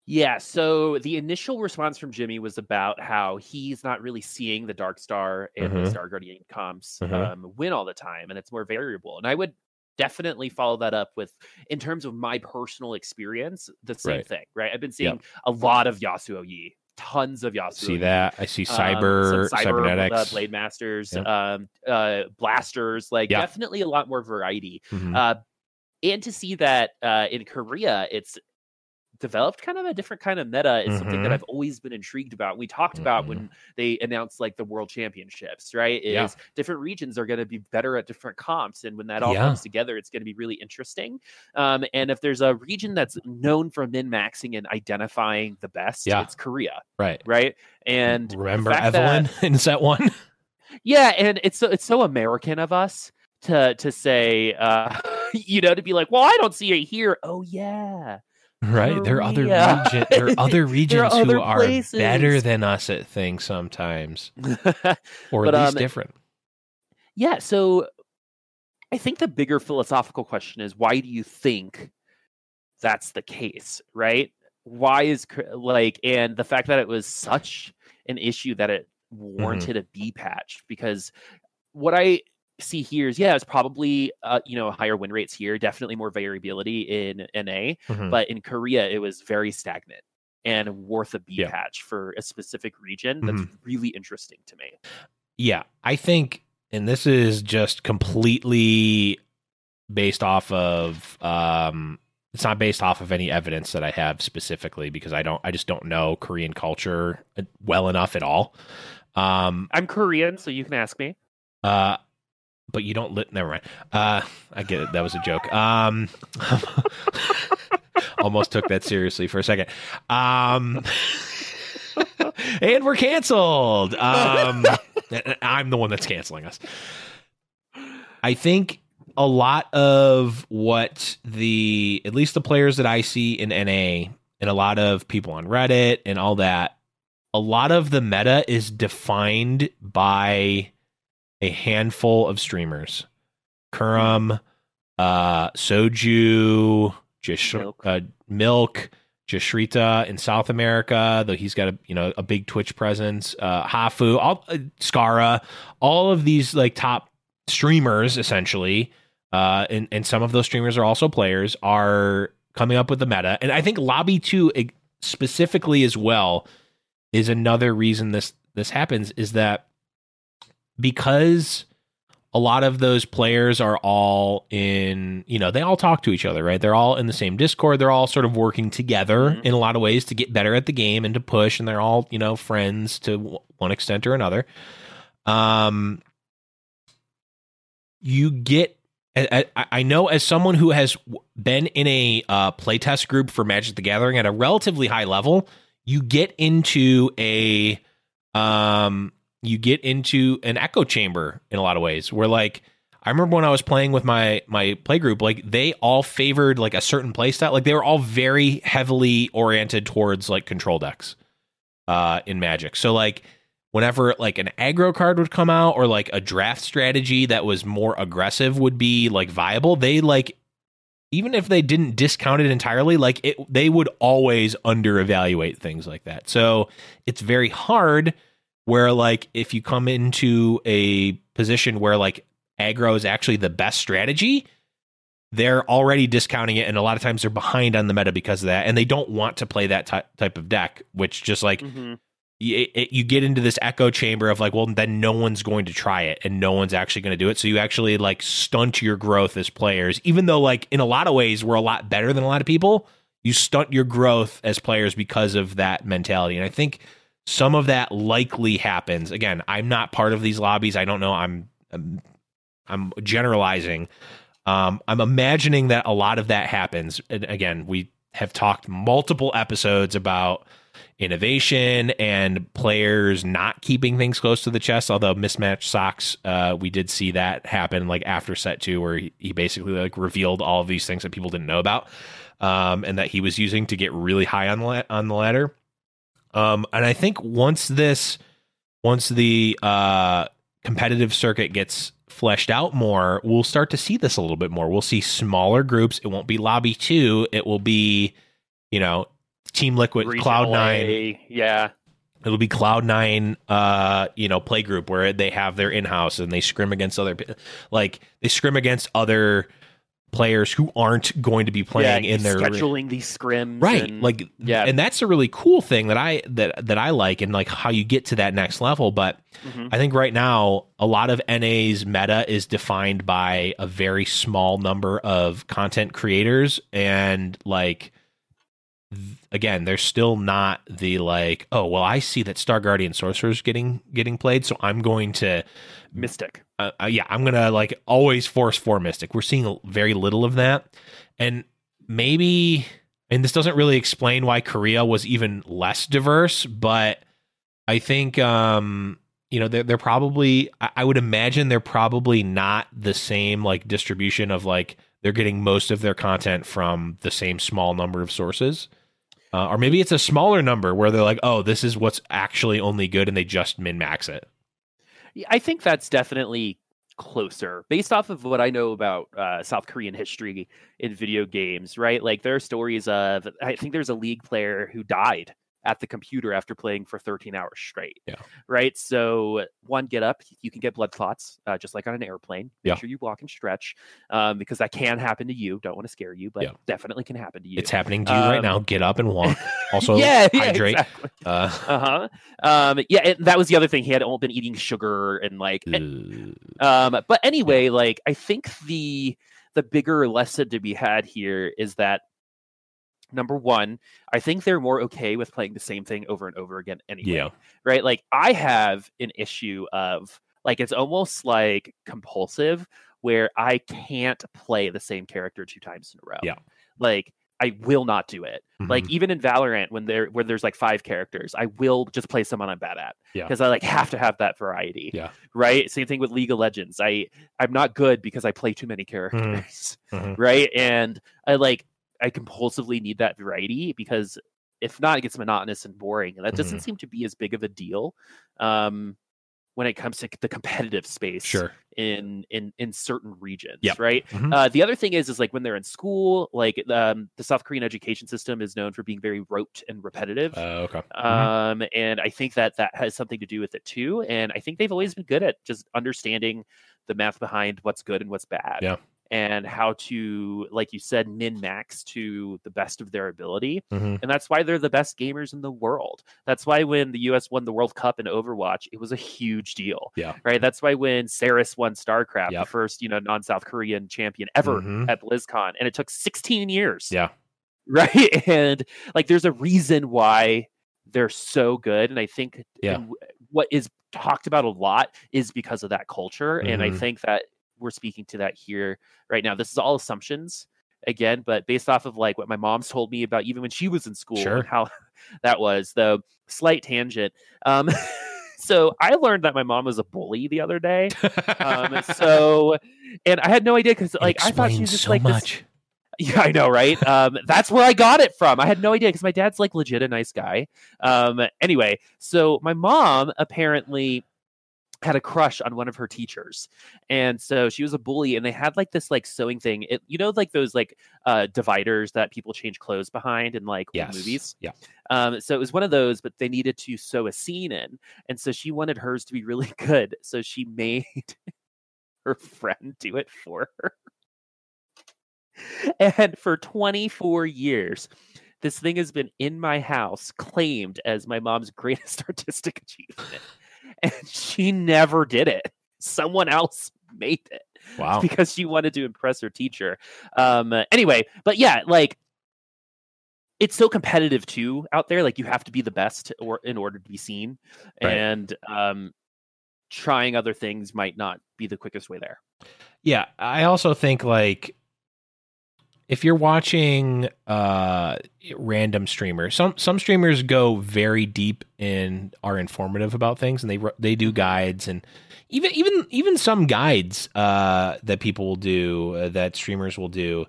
Yeah, so the initial response from Jimmy was about how he's not really seeing the Dark Star and Mhm. the Star Guardian comps Mhm. um, win all the time, and it's more variable. And I would definitely follow that up with, in terms of my personal experience, the same Right. thing. Right, I've been seeing a lot of Yasuo Yi, tons of Yasuo. See Yi, that? I see um, cyber, some cyber, cybernetics. uh, blade masters, Yep. um, uh, blasters, like Yeah. definitely a lot more variety. Mhm. Uh, and to see that uh, in Korea, it's developed kind of a different kind of meta is something that Mhm. I've always been intrigued about. We talked about when they announced like the world championships, right? Is Yeah. different regions are going to be better at different comps. And when that all Yeah. comes together, it's going to be really interesting. Um, and if there's a region that's known for min maxing and identifying the best, Yeah. it's Korea, right. right? And Remember fact that- Evelynn (laughs) in set one? yeah, and it's so it's so American of us to to say, uh, (laughs) you know, to be like, well, I don't see it here. Oh yeah, Right. There are other Korea. region, there are other (laughs) regions who other are better than us at things sometimes. (laughs) Or But, at least um, different. yeah. So I think the bigger philosophical question is, why do you think that's the case, right? Why is like, and the fact that it was such an issue that it Mm-hmm. warranted a B patch because what I see here is yeah, it's probably uh, you know higher win rates here, definitely more variability in NA, Mhm. but in Korea it was very stagnant and worth a B Yeah. patch for a specific region. That's really interesting to me. Yeah, I think, and this is just completely based off of. um It's not based off of any evidence that I have specifically because I don't. I just don't know Korean culture uh, well enough at all. Um, I'm Korean, so you can ask me. uh, but you don't lit. Never mind. Uh, I get it. That was a joke. Um, (laughs) almost took that seriously for a second. Um, and we're canceled. Um, I'm the one that's canceling us. I think a lot of what the at least the players that I see in NA and a lot of people on Reddit and all that, a lot of the meta is defined by a handful of streamers. Kurum, uh, Soju, Jish- Milk. uh, Milk, Jashrita in South America, though he's got a you know a big Twitch presence. Uh, Hafu, all uh, Scarra, all of these like top streamers essentially, uh, and and some of those streamers are also players are coming up with the meta, and I think Lobby Two specifically as well is another reason this this happens is that because a lot of those players are all in, you know, they all talk to each other, right? They're all in the same Discord. They're all sort of working together Mhm. in a lot of ways to get better at the game and to push, and they're all, you know, friends to one extent or another. Um, you get, I, I- I know as someone who has been in a uh, playtest group for Magic the Gathering at a relatively high level, you get into a, um, you get into an echo chamber in a lot of ways where like I remember when I was playing with my my play group, like they all favored like a certain play style. Like they were all very heavily oriented towards like control decks uh in Magic. So like whenever like an aggro card would come out or like a draft strategy that was more aggressive would be like viable, they like even if they didn't discount it entirely, like it they would always under evaluate things like that. So it's very hard where like if you come into a position where like aggro is actually the best strategy they're already discounting it and a lot of times they're behind on the meta because of that and they don't want to play that ty- type of deck which just like Mhm. y- it, you get into this echo chamber of like well then no one's going to try it and no one's actually going to do it so you actually like stunt your growth as players even though like in a lot of ways we're a lot better than a lot of people you stunt your growth as players because of that mentality and i think some of that likely happens again i'm not part of these lobbies i don't know i'm i'm, I'm generalizing um, i'm imagining that a lot of that happens and again we have talked multiple episodes about innovation and players not keeping things close to the chest. Although mismatched socks, uh, we did see that happen like after set two, where he, he basically like revealed all of these things that people didn't know about, um, and that he was using to get really high on the la- on the ladder. Um, and I think once this, once the uh, competitive circuit gets fleshed out more, we'll start to see this a little bit more. We'll see smaller groups. It won't be lobby two. It will be, you know, Team Liquid, Regional Cloud Nine. A, yeah. It'll be Cloud Nine, uh, you know, play group where they have their in house and they scrim against other, like they scrim against other players who aren't going to be playing yeah, in their scheduling these scrims, right and- like yeah. and that's a really cool thing that i that that i like and like how you get to that next level but Mhm. i think right now a lot of na's meta is defined by a very small number of content creators and like th- again there's still not the like oh well i see that star guardian sorcerer's getting getting played so i'm going to Mystic. uh, uh, yeah, I'm gonna like always force four mystic. We're seeing very little of that, and maybe, and this doesn't really explain why Korea was even less diverse, but I think, um, you know, they're, they're probably, I, I would imagine they're probably not the same like distribution of like they're getting most of their content from the same small number of sources. Uh, or maybe it's a smaller number where they're like, oh, this is what's actually only good, and they just min max it. I think that's definitely closer based off of what I know about uh, South Korean history in video games, right? Like there are stories of, I think there's a league player who died at the computer after playing for 13 hours straight. Yeah. Right. So, one, get up. You can get blood clots, uh, just like on an airplane. Make Yeah. sure you walk and stretch um, because that can happen to you. Don't want to scare you, but Yeah. definitely can happen to you. It's happening to you right Um, now. Get up and walk. (laughs) Also, yeah, yeah, hydrate. exactly. Uh, Uh huh. Um, yeah, and that was the other thing. He had all been eating sugar and like um, but anyway, like I think the the bigger lesson to be had here is that number one, I think they're more okay with playing the same thing over and over again anyway. yeah, Right? Like I have an issue of like it's almost like compulsive where I can't play the same character two times in a row. Yeah. Like I will not do it. Like Mhm. even in Valorant, when there where there's like five characters, I will just play someone I'm bad at. Yeah. Because I like have to have that variety. Yeah. Right. Same thing with League of Legends. I I'm not good because I play too many characters. Mhm. (laughs) Right. And I like I compulsively need that variety because if not, it gets monotonous and boring. And that doesn't Mm-hmm. seem to be as big of a deal. Um when it comes to the competitive space sure. in in in certain regions Yep. right Mhm. uh, the other thing is is like when they're in school like um, the south korean education system is known for being very rote and repetitive Uh, okay. Mhm. um, and i think that that has something to do with it too and i think they've always been good at just understanding the math behind what's good and what's bad Yeah. And how to like you said min max to the best of their ability Mhm. and that's why they're the best gamers in the world. That's why when the US won the World Cup in Overwatch, it was a huge deal. Yeah. Right. That's why when Serral won StarCraft, Yep. the first, you know, non-South Korean champion ever Mhm. at BlizzCon, and it took 16 years. Yeah. (laughs) Right. And like there's a reason why they're so good. And I think Yeah. what is talked about a lot is because of that culture. And I Mhm. think that we're speaking to that here right now. This is all assumptions again, but based off of like what my mom's told me about even when she was in school Sure. how (laughs) that was, the slight tangent. Um (laughs) so I learned that my mom was a bully the other day. Um so and I had no idea because like I thought she was just so like this (laughs) yeah, I know, right? Um, that's where I got it from. I had no idea because my dad's like legit a nice guy. Um, anyway, so my mom apparently had a crush on one of her teachers, and so she was a bully. And they had like this like sewing thing. It, you know, like those like uh, dividers that people change clothes behind in like Yes. movies. Yeah. Um, so it was one of those, but they needed to sew a scene in, and so she wanted hers to be really (laughs) good. So she made (laughs) her friend do it for her. (laughs) And for 24 years, this thing has been in my house, claimed as my mom's greatest artistic achievement. (laughs) And she never did it. Someone else made it Wow. because she wanted to impress her teacher. Um, anyway, but yeah, like it's so competitive too out there. Like you have to be the best or in order to be seen, Right. and um, trying other things might not be the quickest way there. Yeah, I also think like if you're watching uh random streamers, some some streamers go very deep and are informative about things, and they they do guides and even even even some guides uh that people will do uh, that streamers will do.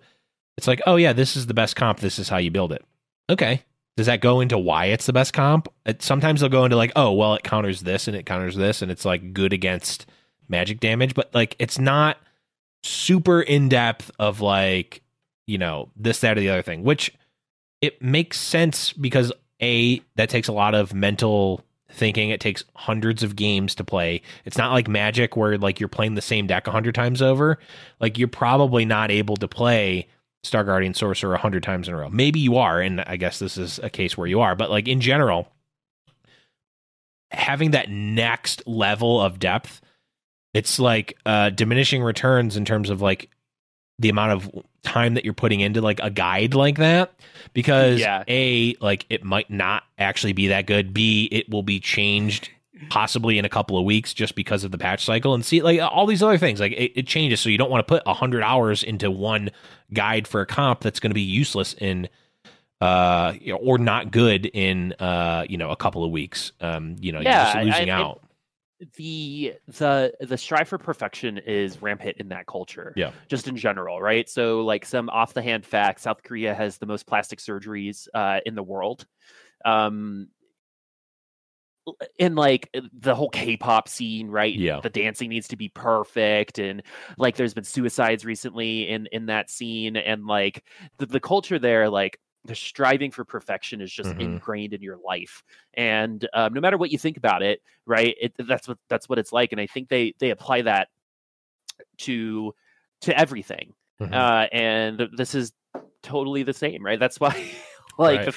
It's like, oh yeah, this is the best comp. This is how you build it. Okay, does that go into why it's the best comp? It, sometimes they'll go into like, oh, well, it counters this and it counters this, and it's like good against magic damage, but like it's not super in depth of like, you know, this, that, or the other thing, which it makes sense because A, that takes a lot of mental thinking. It takes hundreds of games to play. It's not like magic where like you're playing the same deck a hundred times over. Like you're probably not able to play Star Guardian Sorcerer a hundred times in a row. Maybe you are, and I guess this is a case where you are, but like in general, having that next level of depth, it's like uh, diminishing returns in terms of like the amount of time that you're putting into like a guide like that because Yeah. a like it might not actually be that good. B it will be changed possibly in a couple of weeks just because of the patch cycle. And see like all these other things like it, it changes. So you don't want to put 100 hours into one guide for a comp that's going to be useless in uh or not good in uh you know a couple of weeks. Um you know Yeah, you're just losing I- out the the the strive for perfection is rampant in that culture. Yeah. Just in general, right? So like some off the hand facts, South Korea has the most plastic surgeries uh, in the world. Um in like the whole K-pop scene, right? Yeah. The dancing needs to be perfect and like there's been suicides recently in in that scene and like the, the culture there like the striving for perfection is just Mhm. ingrained in your life and um, no matter what you think about it right it, that's what that's what it's like and i think they they apply that to to everything Mhm. uh and this is totally the same right that's why (laughs) like Right.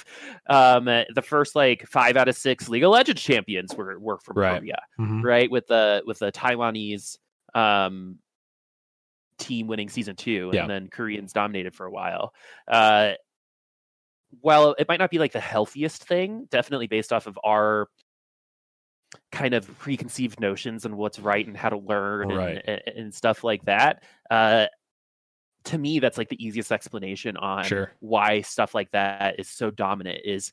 the, um uh, the first like five out of six league of legends champions were were from Right. korea Mhm. right with the with the taiwanese um team winning season two Yeah. and then koreans dominated for a while uh while it might not be like the healthiest thing definitely based off of our kind of preconceived notions and what's right and how to learn and, Right. and, and stuff like that uh to me that's like the easiest explanation on Sure. why stuff like that is so dominant is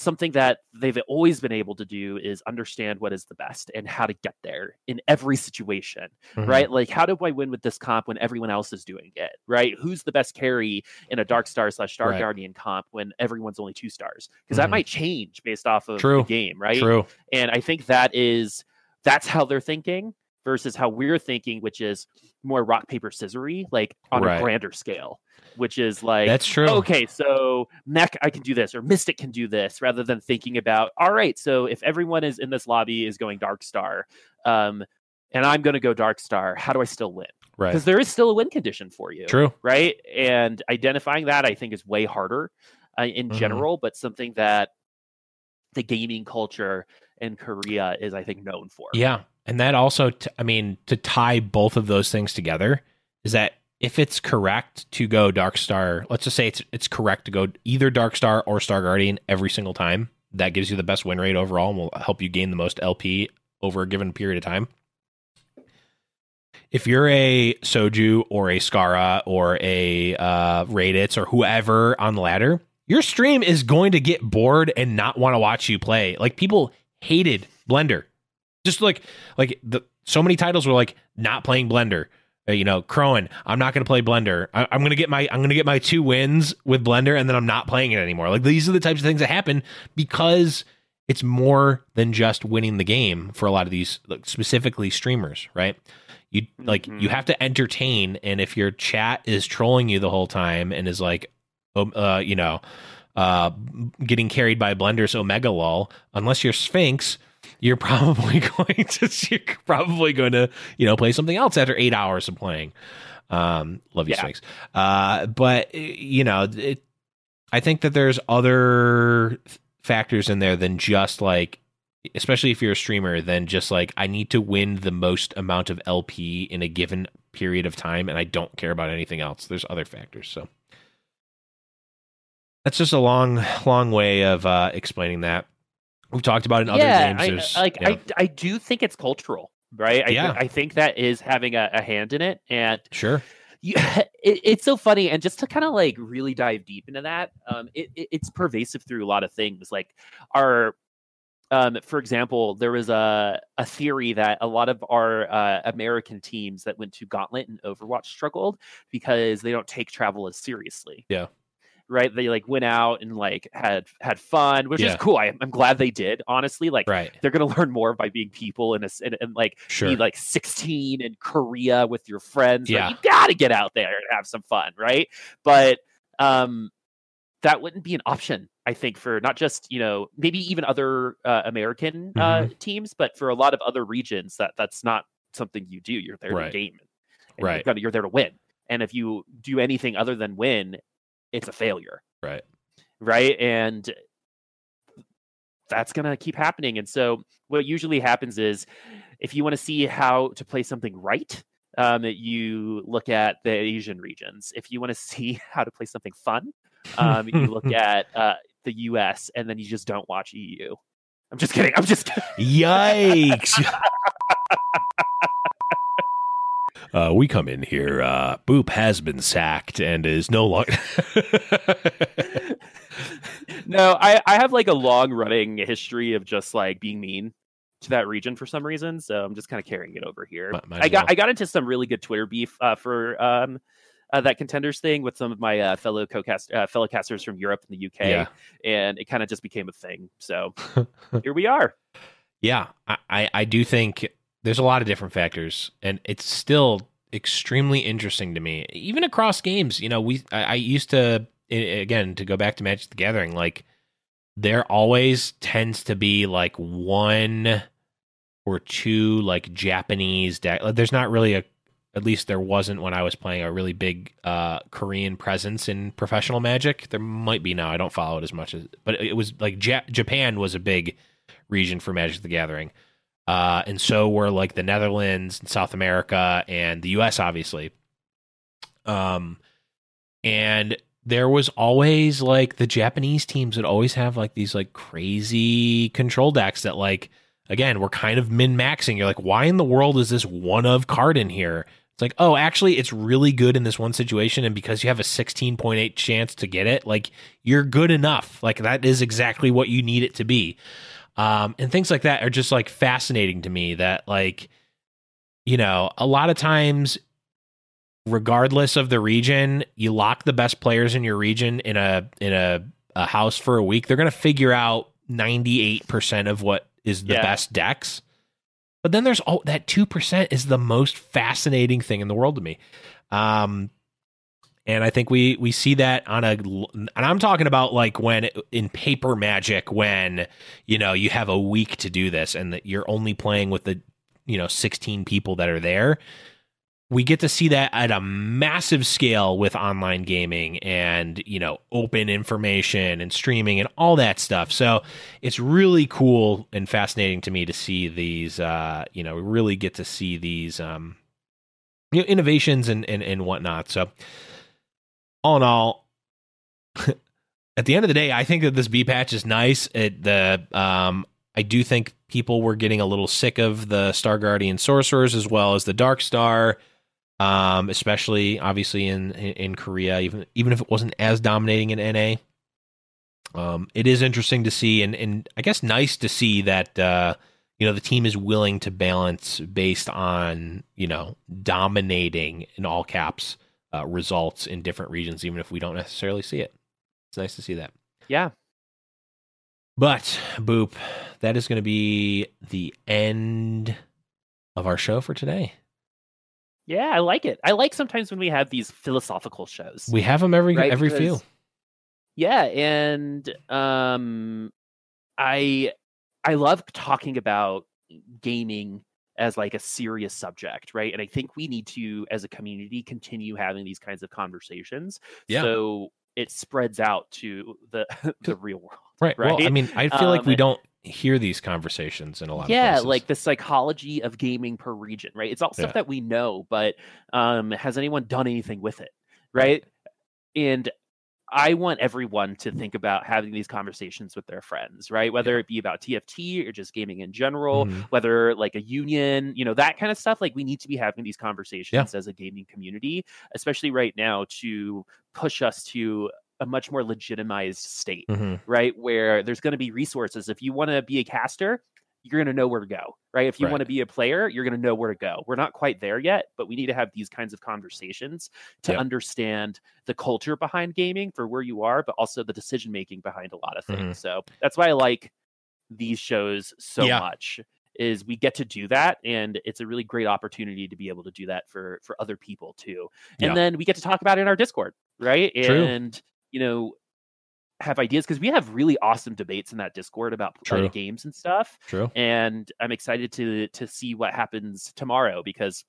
something that they've always been able to do is understand what is the best and how to get there in every situation Mhm. right like how do i win with this comp when everyone else is doing it right who's the best carry in a dark star slash star Right. guardian comp when everyone's only two stars because that Mhm. might change based off of True. the game right true and i think that is that's how they're thinking versus how we're thinking which is more rock paper scissory like on Right. a grander scale which is like that's true okay, so mech I can do this or Mystic can do this rather than thinking about all right, so if everyone is in this lobby is going Dark Star, um, and I'm going to go Dark Star, how do I still win? right Because there is still a win condition for you, true right? And identifying that I think is way harder uh, in Mhm. general, but something that the gaming culture in Korea is I think known for. Yeah. And that also, t- I mean, to tie both of those things together is that if it's correct to go Dark Star, let's just say it's it's correct to go either Dark Star or Star Guardian every single time. That gives you the best win rate overall and will help you gain the most LP over a given period of time. If you're a Soju or a Scarra or a uh, Raditz or whoever on the ladder, your stream is going to get bored and not want to watch you play. Like people hated Blender just like like the so many titles were like not playing blender. Uh, you know crowan i'm not going to play blender. I, i'm going to get my i'm going to get my two wins with blender and then i'm not playing it anymore. Like these are the types of things that happen because it's more than just winning the game for a lot of these like, specifically streamers right? You like you Mhm. have to entertain and if your chat is trolling you the whole time and is like um, uh, you know uh getting carried by blender's omega lol unless you're sphinx you're probably (laughs) going to you're probably going to you know play something else after eight hours of playing. Um love you Yeah. sphinx. Uh but you know it i think that there's other th- factors in there than just like especially if you're a streamer than just like i need to win the most amount of lp in a given period of time and i don't care about anything else. There's other factors so. That's just a long long way of uh explaining that we've talked about in other yeah, games I, like yeah. I, I do think it's cultural, right? I, Yeah. I think that is having a, a hand in it, and sure you, (laughs) it, it's so funny and just to kind of like really dive deep into that um it, it, it's pervasive through a lot of things like our um, for example, there was a, a theory that a lot of our uh, American teams that went to Gauntlet and Overwatch struggled because they don't take travel as seriously. Yeah. Right. They like went out and like had had fun, which Yeah. is cool. I, I'm glad they did. Honestly, like Right. they're gonna learn more by being people and, and, and like Sure. be like 16 in Korea with your friends. Like, Yeah. you gotta get out there and have some fun, right? But um that wouldn't be an option, I think, for not just, you know, maybe even other uh, American uh, Mm-hmm. teams, but for a lot of other regions that that's not something you do. You're there Right. to game and Right. you've got to- you're there to win. And if you do anything other than win, it's a failure Right. right? And that's going to keep happening. And so, what usually happens is if you want to see how to play something right, um, you look at the Asian regions. If you want to (laughs) see how to play something fun, um, you look (laughs) at uh, the US and then you just don't watch EU. I'm just kidding. I'm just. Yikes. (laughs) Uh, we come in here. Uh, Boop has been sacked and is no longer. (laughs) no, I, I have like a long running history of just like being mean to that region for some reason. So I'm just kind of carrying it over here. Might- might I got well. I got into some really good Twitter beef uh, for um uh, that contenders thing with some of my uh, fellow co-cast uh, fellow casters from Europe and the UK, Yeah. and it kind of just became a thing. So (laughs) here we are. yeah, I, I, I do think there's a lot of different factors, and it's still extremely interesting to me, even across games. You know, we I, I used to again to go back to Magic the Gathering, like there always tends to be like one or two like Japanese deck. There's not really a at least there wasn't when I was playing a really big uh, Korean presence in professional Magic. There might be now. I don't follow it as much as, but it was like ja- Japan was a big region for Magic the Gathering, uh, and so were like the Netherlands and South America and the U.S. obviously. Um, and there was always like the Japanese teams would always have like these like crazy control decks that like again, we're kind of min maxing. You're like, why in the world is this one of card in here? It's like, oh, actually, it's really good in this one situation. And because you have a 16.8 chance to get it, like, you're good enough. Like, that is exactly what you need it to be. Um, and things like that are just like fascinating to me that, like, you know, a lot of times, regardless of the region, you lock the best players in your region in a, in a, a house for a week, they're going to figure out 98% of what is the Yeah. best decks. But then there's all that 2% is the most fascinating thing in the world to me. Um and I think we we see that on a and I'm talking about like when in paper magic when you know you have a week to do this and that you're only playing with the you know 16 people that are there. We get to see that at a massive scale with online gaming and you know open information and streaming and all that stuff. So it's really cool and fascinating to me to see these uh you know really get to see these um you know, innovations and, and and whatnot so all in all (laughs) at the end of the day i think that this b patch is nice. It the um i do think people were getting a little sick of the star guardian sorcerers as well as the dark star um especially obviously in in, in korea even even if it wasn't as dominating in na um, it is interesting to see and, and I guess nice to see that uh, you know the team is willing to balance based on you know dominating in all caps uh, results in different regions, even if we don't necessarily see it. It's nice to see that. Yeah. But boop, that is going to be the end of our show for today. Yeah, I like it. I like sometimes when we have these philosophical shows. We have them every Right, every because- few. Yeah, and um I I love talking about gaming as like a serious subject, right? And I think we need to as a community continue having these kinds of conversations Yeah. so it spreads out to the (laughs) the real world. Right. Well, I mean, I feel like we Um, don't hear these conversations in a lot of yeah like the psychology of gaming per region right it's all stuff Yeah. that we know but um has anyone done anything with it right and I want everyone to think about having these conversations with their friends, right? Whether it be about TFT or just gaming in general, Mhm. whether like a union, you know, that kind of stuff. Like we need to be having these conversations as a gaming community, especially right now to push us to a much more legitimized state, Mhm. right? Where there's going to be resources. If you want to be a caster, you're going to know where to go, right? If you Right. want to be a player, you're going to know where to go. We're not quite there yet, but we need to have these kinds of conversations to Yep. understand the culture behind gaming for where you are, but also the decision making behind a lot of things. Mhm. So that's why I like these shows so Yeah. much is we get to do that and it's a really great opportunity to be able to do that for for other people too and Yeah. then we get to talk about it in our discord right True. and you know have ideas because we have really awesome debates in that discord about uh, True. games and stuff True. and i'm excited to to see what happens tomorrow because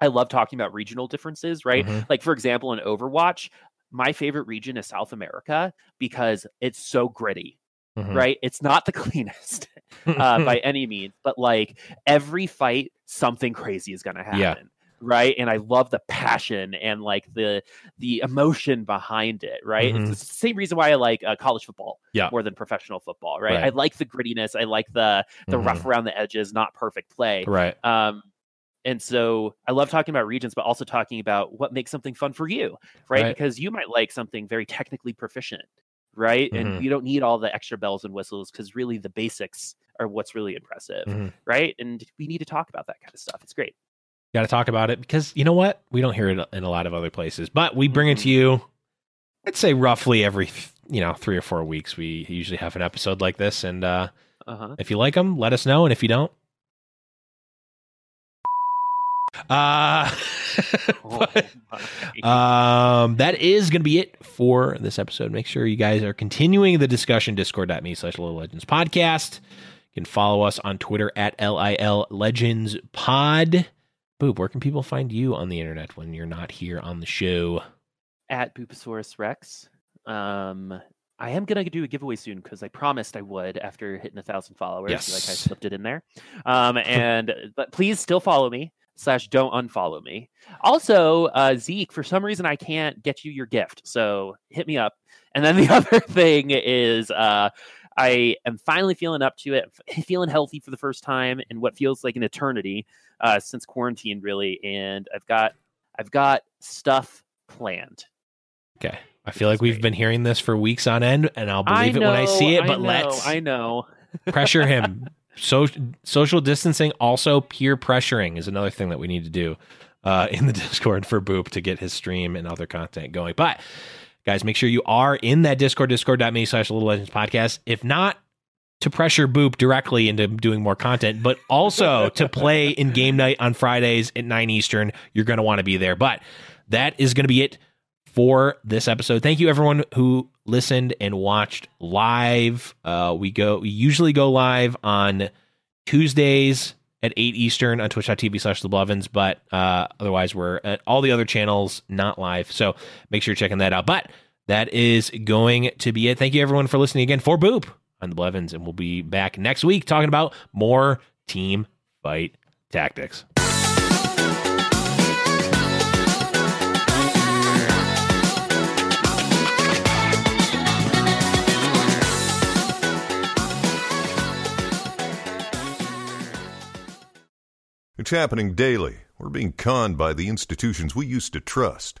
i love talking about regional differences right Mhm. like for example in overwatch my favorite region is south america because it's so gritty Mhm. right it's not the (laughs) cleanest uh, by (laughs) any means but like every fight something crazy is going to happen Yeah. Right and i love the passion and like the the emotion behind it right Mhm. it's the same reason why i like uh, college football Yeah. more than professional football right? Right. i like the grittiness i like the the Mhm. rough around the edges not perfect play Right. um and so i love talking about regions but also talking about what makes something fun for you right, Right. because you might like something very technically proficient right Mhm. and you don't need all the extra bells and whistles because really the basics are what's really impressive Mhm. right and we need to talk about that kind of stuff it's great Got to talk about it because you know what? We don't hear it in a lot of other places, but we bring it to Mhm. you. I'd say roughly every you know three or four weeks. We usually have an episode like this, and uh, uh-huh if you like them, let us know, and if you don't, uh, (laughs) Oh but- um, that is going to be it for this episode. Make sure you guys are continuing the discussion. Discord.me slash Little Legends Podcast. You can follow us on Twitter at LIL Legends Pod. Boop, where can people find you on the internet when you're not here on the show? at Boopasaurus Rex. Um, I am gonna do a giveaway soon because I promised I would after hitting a thousand followers. Yes. Like I slipped it in there. Um, (laughs) and but please still follow me slash don't unfollow me. Also, uh, Zeke, for some reason I can't get you your gift, so hit me up. And then (laughs) the other thing is, uh, I am finally feeling up to it, feeling healthy for the first time in what feels like an eternity uh, since quarantine, really. And I've got, I've got stuff planned. Okay. I feel like we've been hearing this for weeks on end, and I'll believe it when I see it, I but know, let's I know. (laughs) pressure him. So, social distancing, also peer pressuring is another thing that we need to do uh, in the (laughs) Discord for Boop to get his stream and other content going. But guys, make sure you are in that Discord, discord.me slash Little Legends Podcast. If not, to pressure Boop directly into doing more content, but also to play in game night on Fridays at 9 Eastern. You're going to want to be there. But that is going to be it for this episode. Thank you everyone who listened and watched live. Uh, we go we usually go live on Tuesdays at 8 Eastern on twitch.tv slash the but uh, otherwise we're at all the other channels not live. So make sure you're checking that out. But that is going to be it. Thank you everyone for listening again for Boop on the Blevins, and we'll be back next week talking about more team fight tactics. It's happening daily. We're being conned by the institutions we used to trust.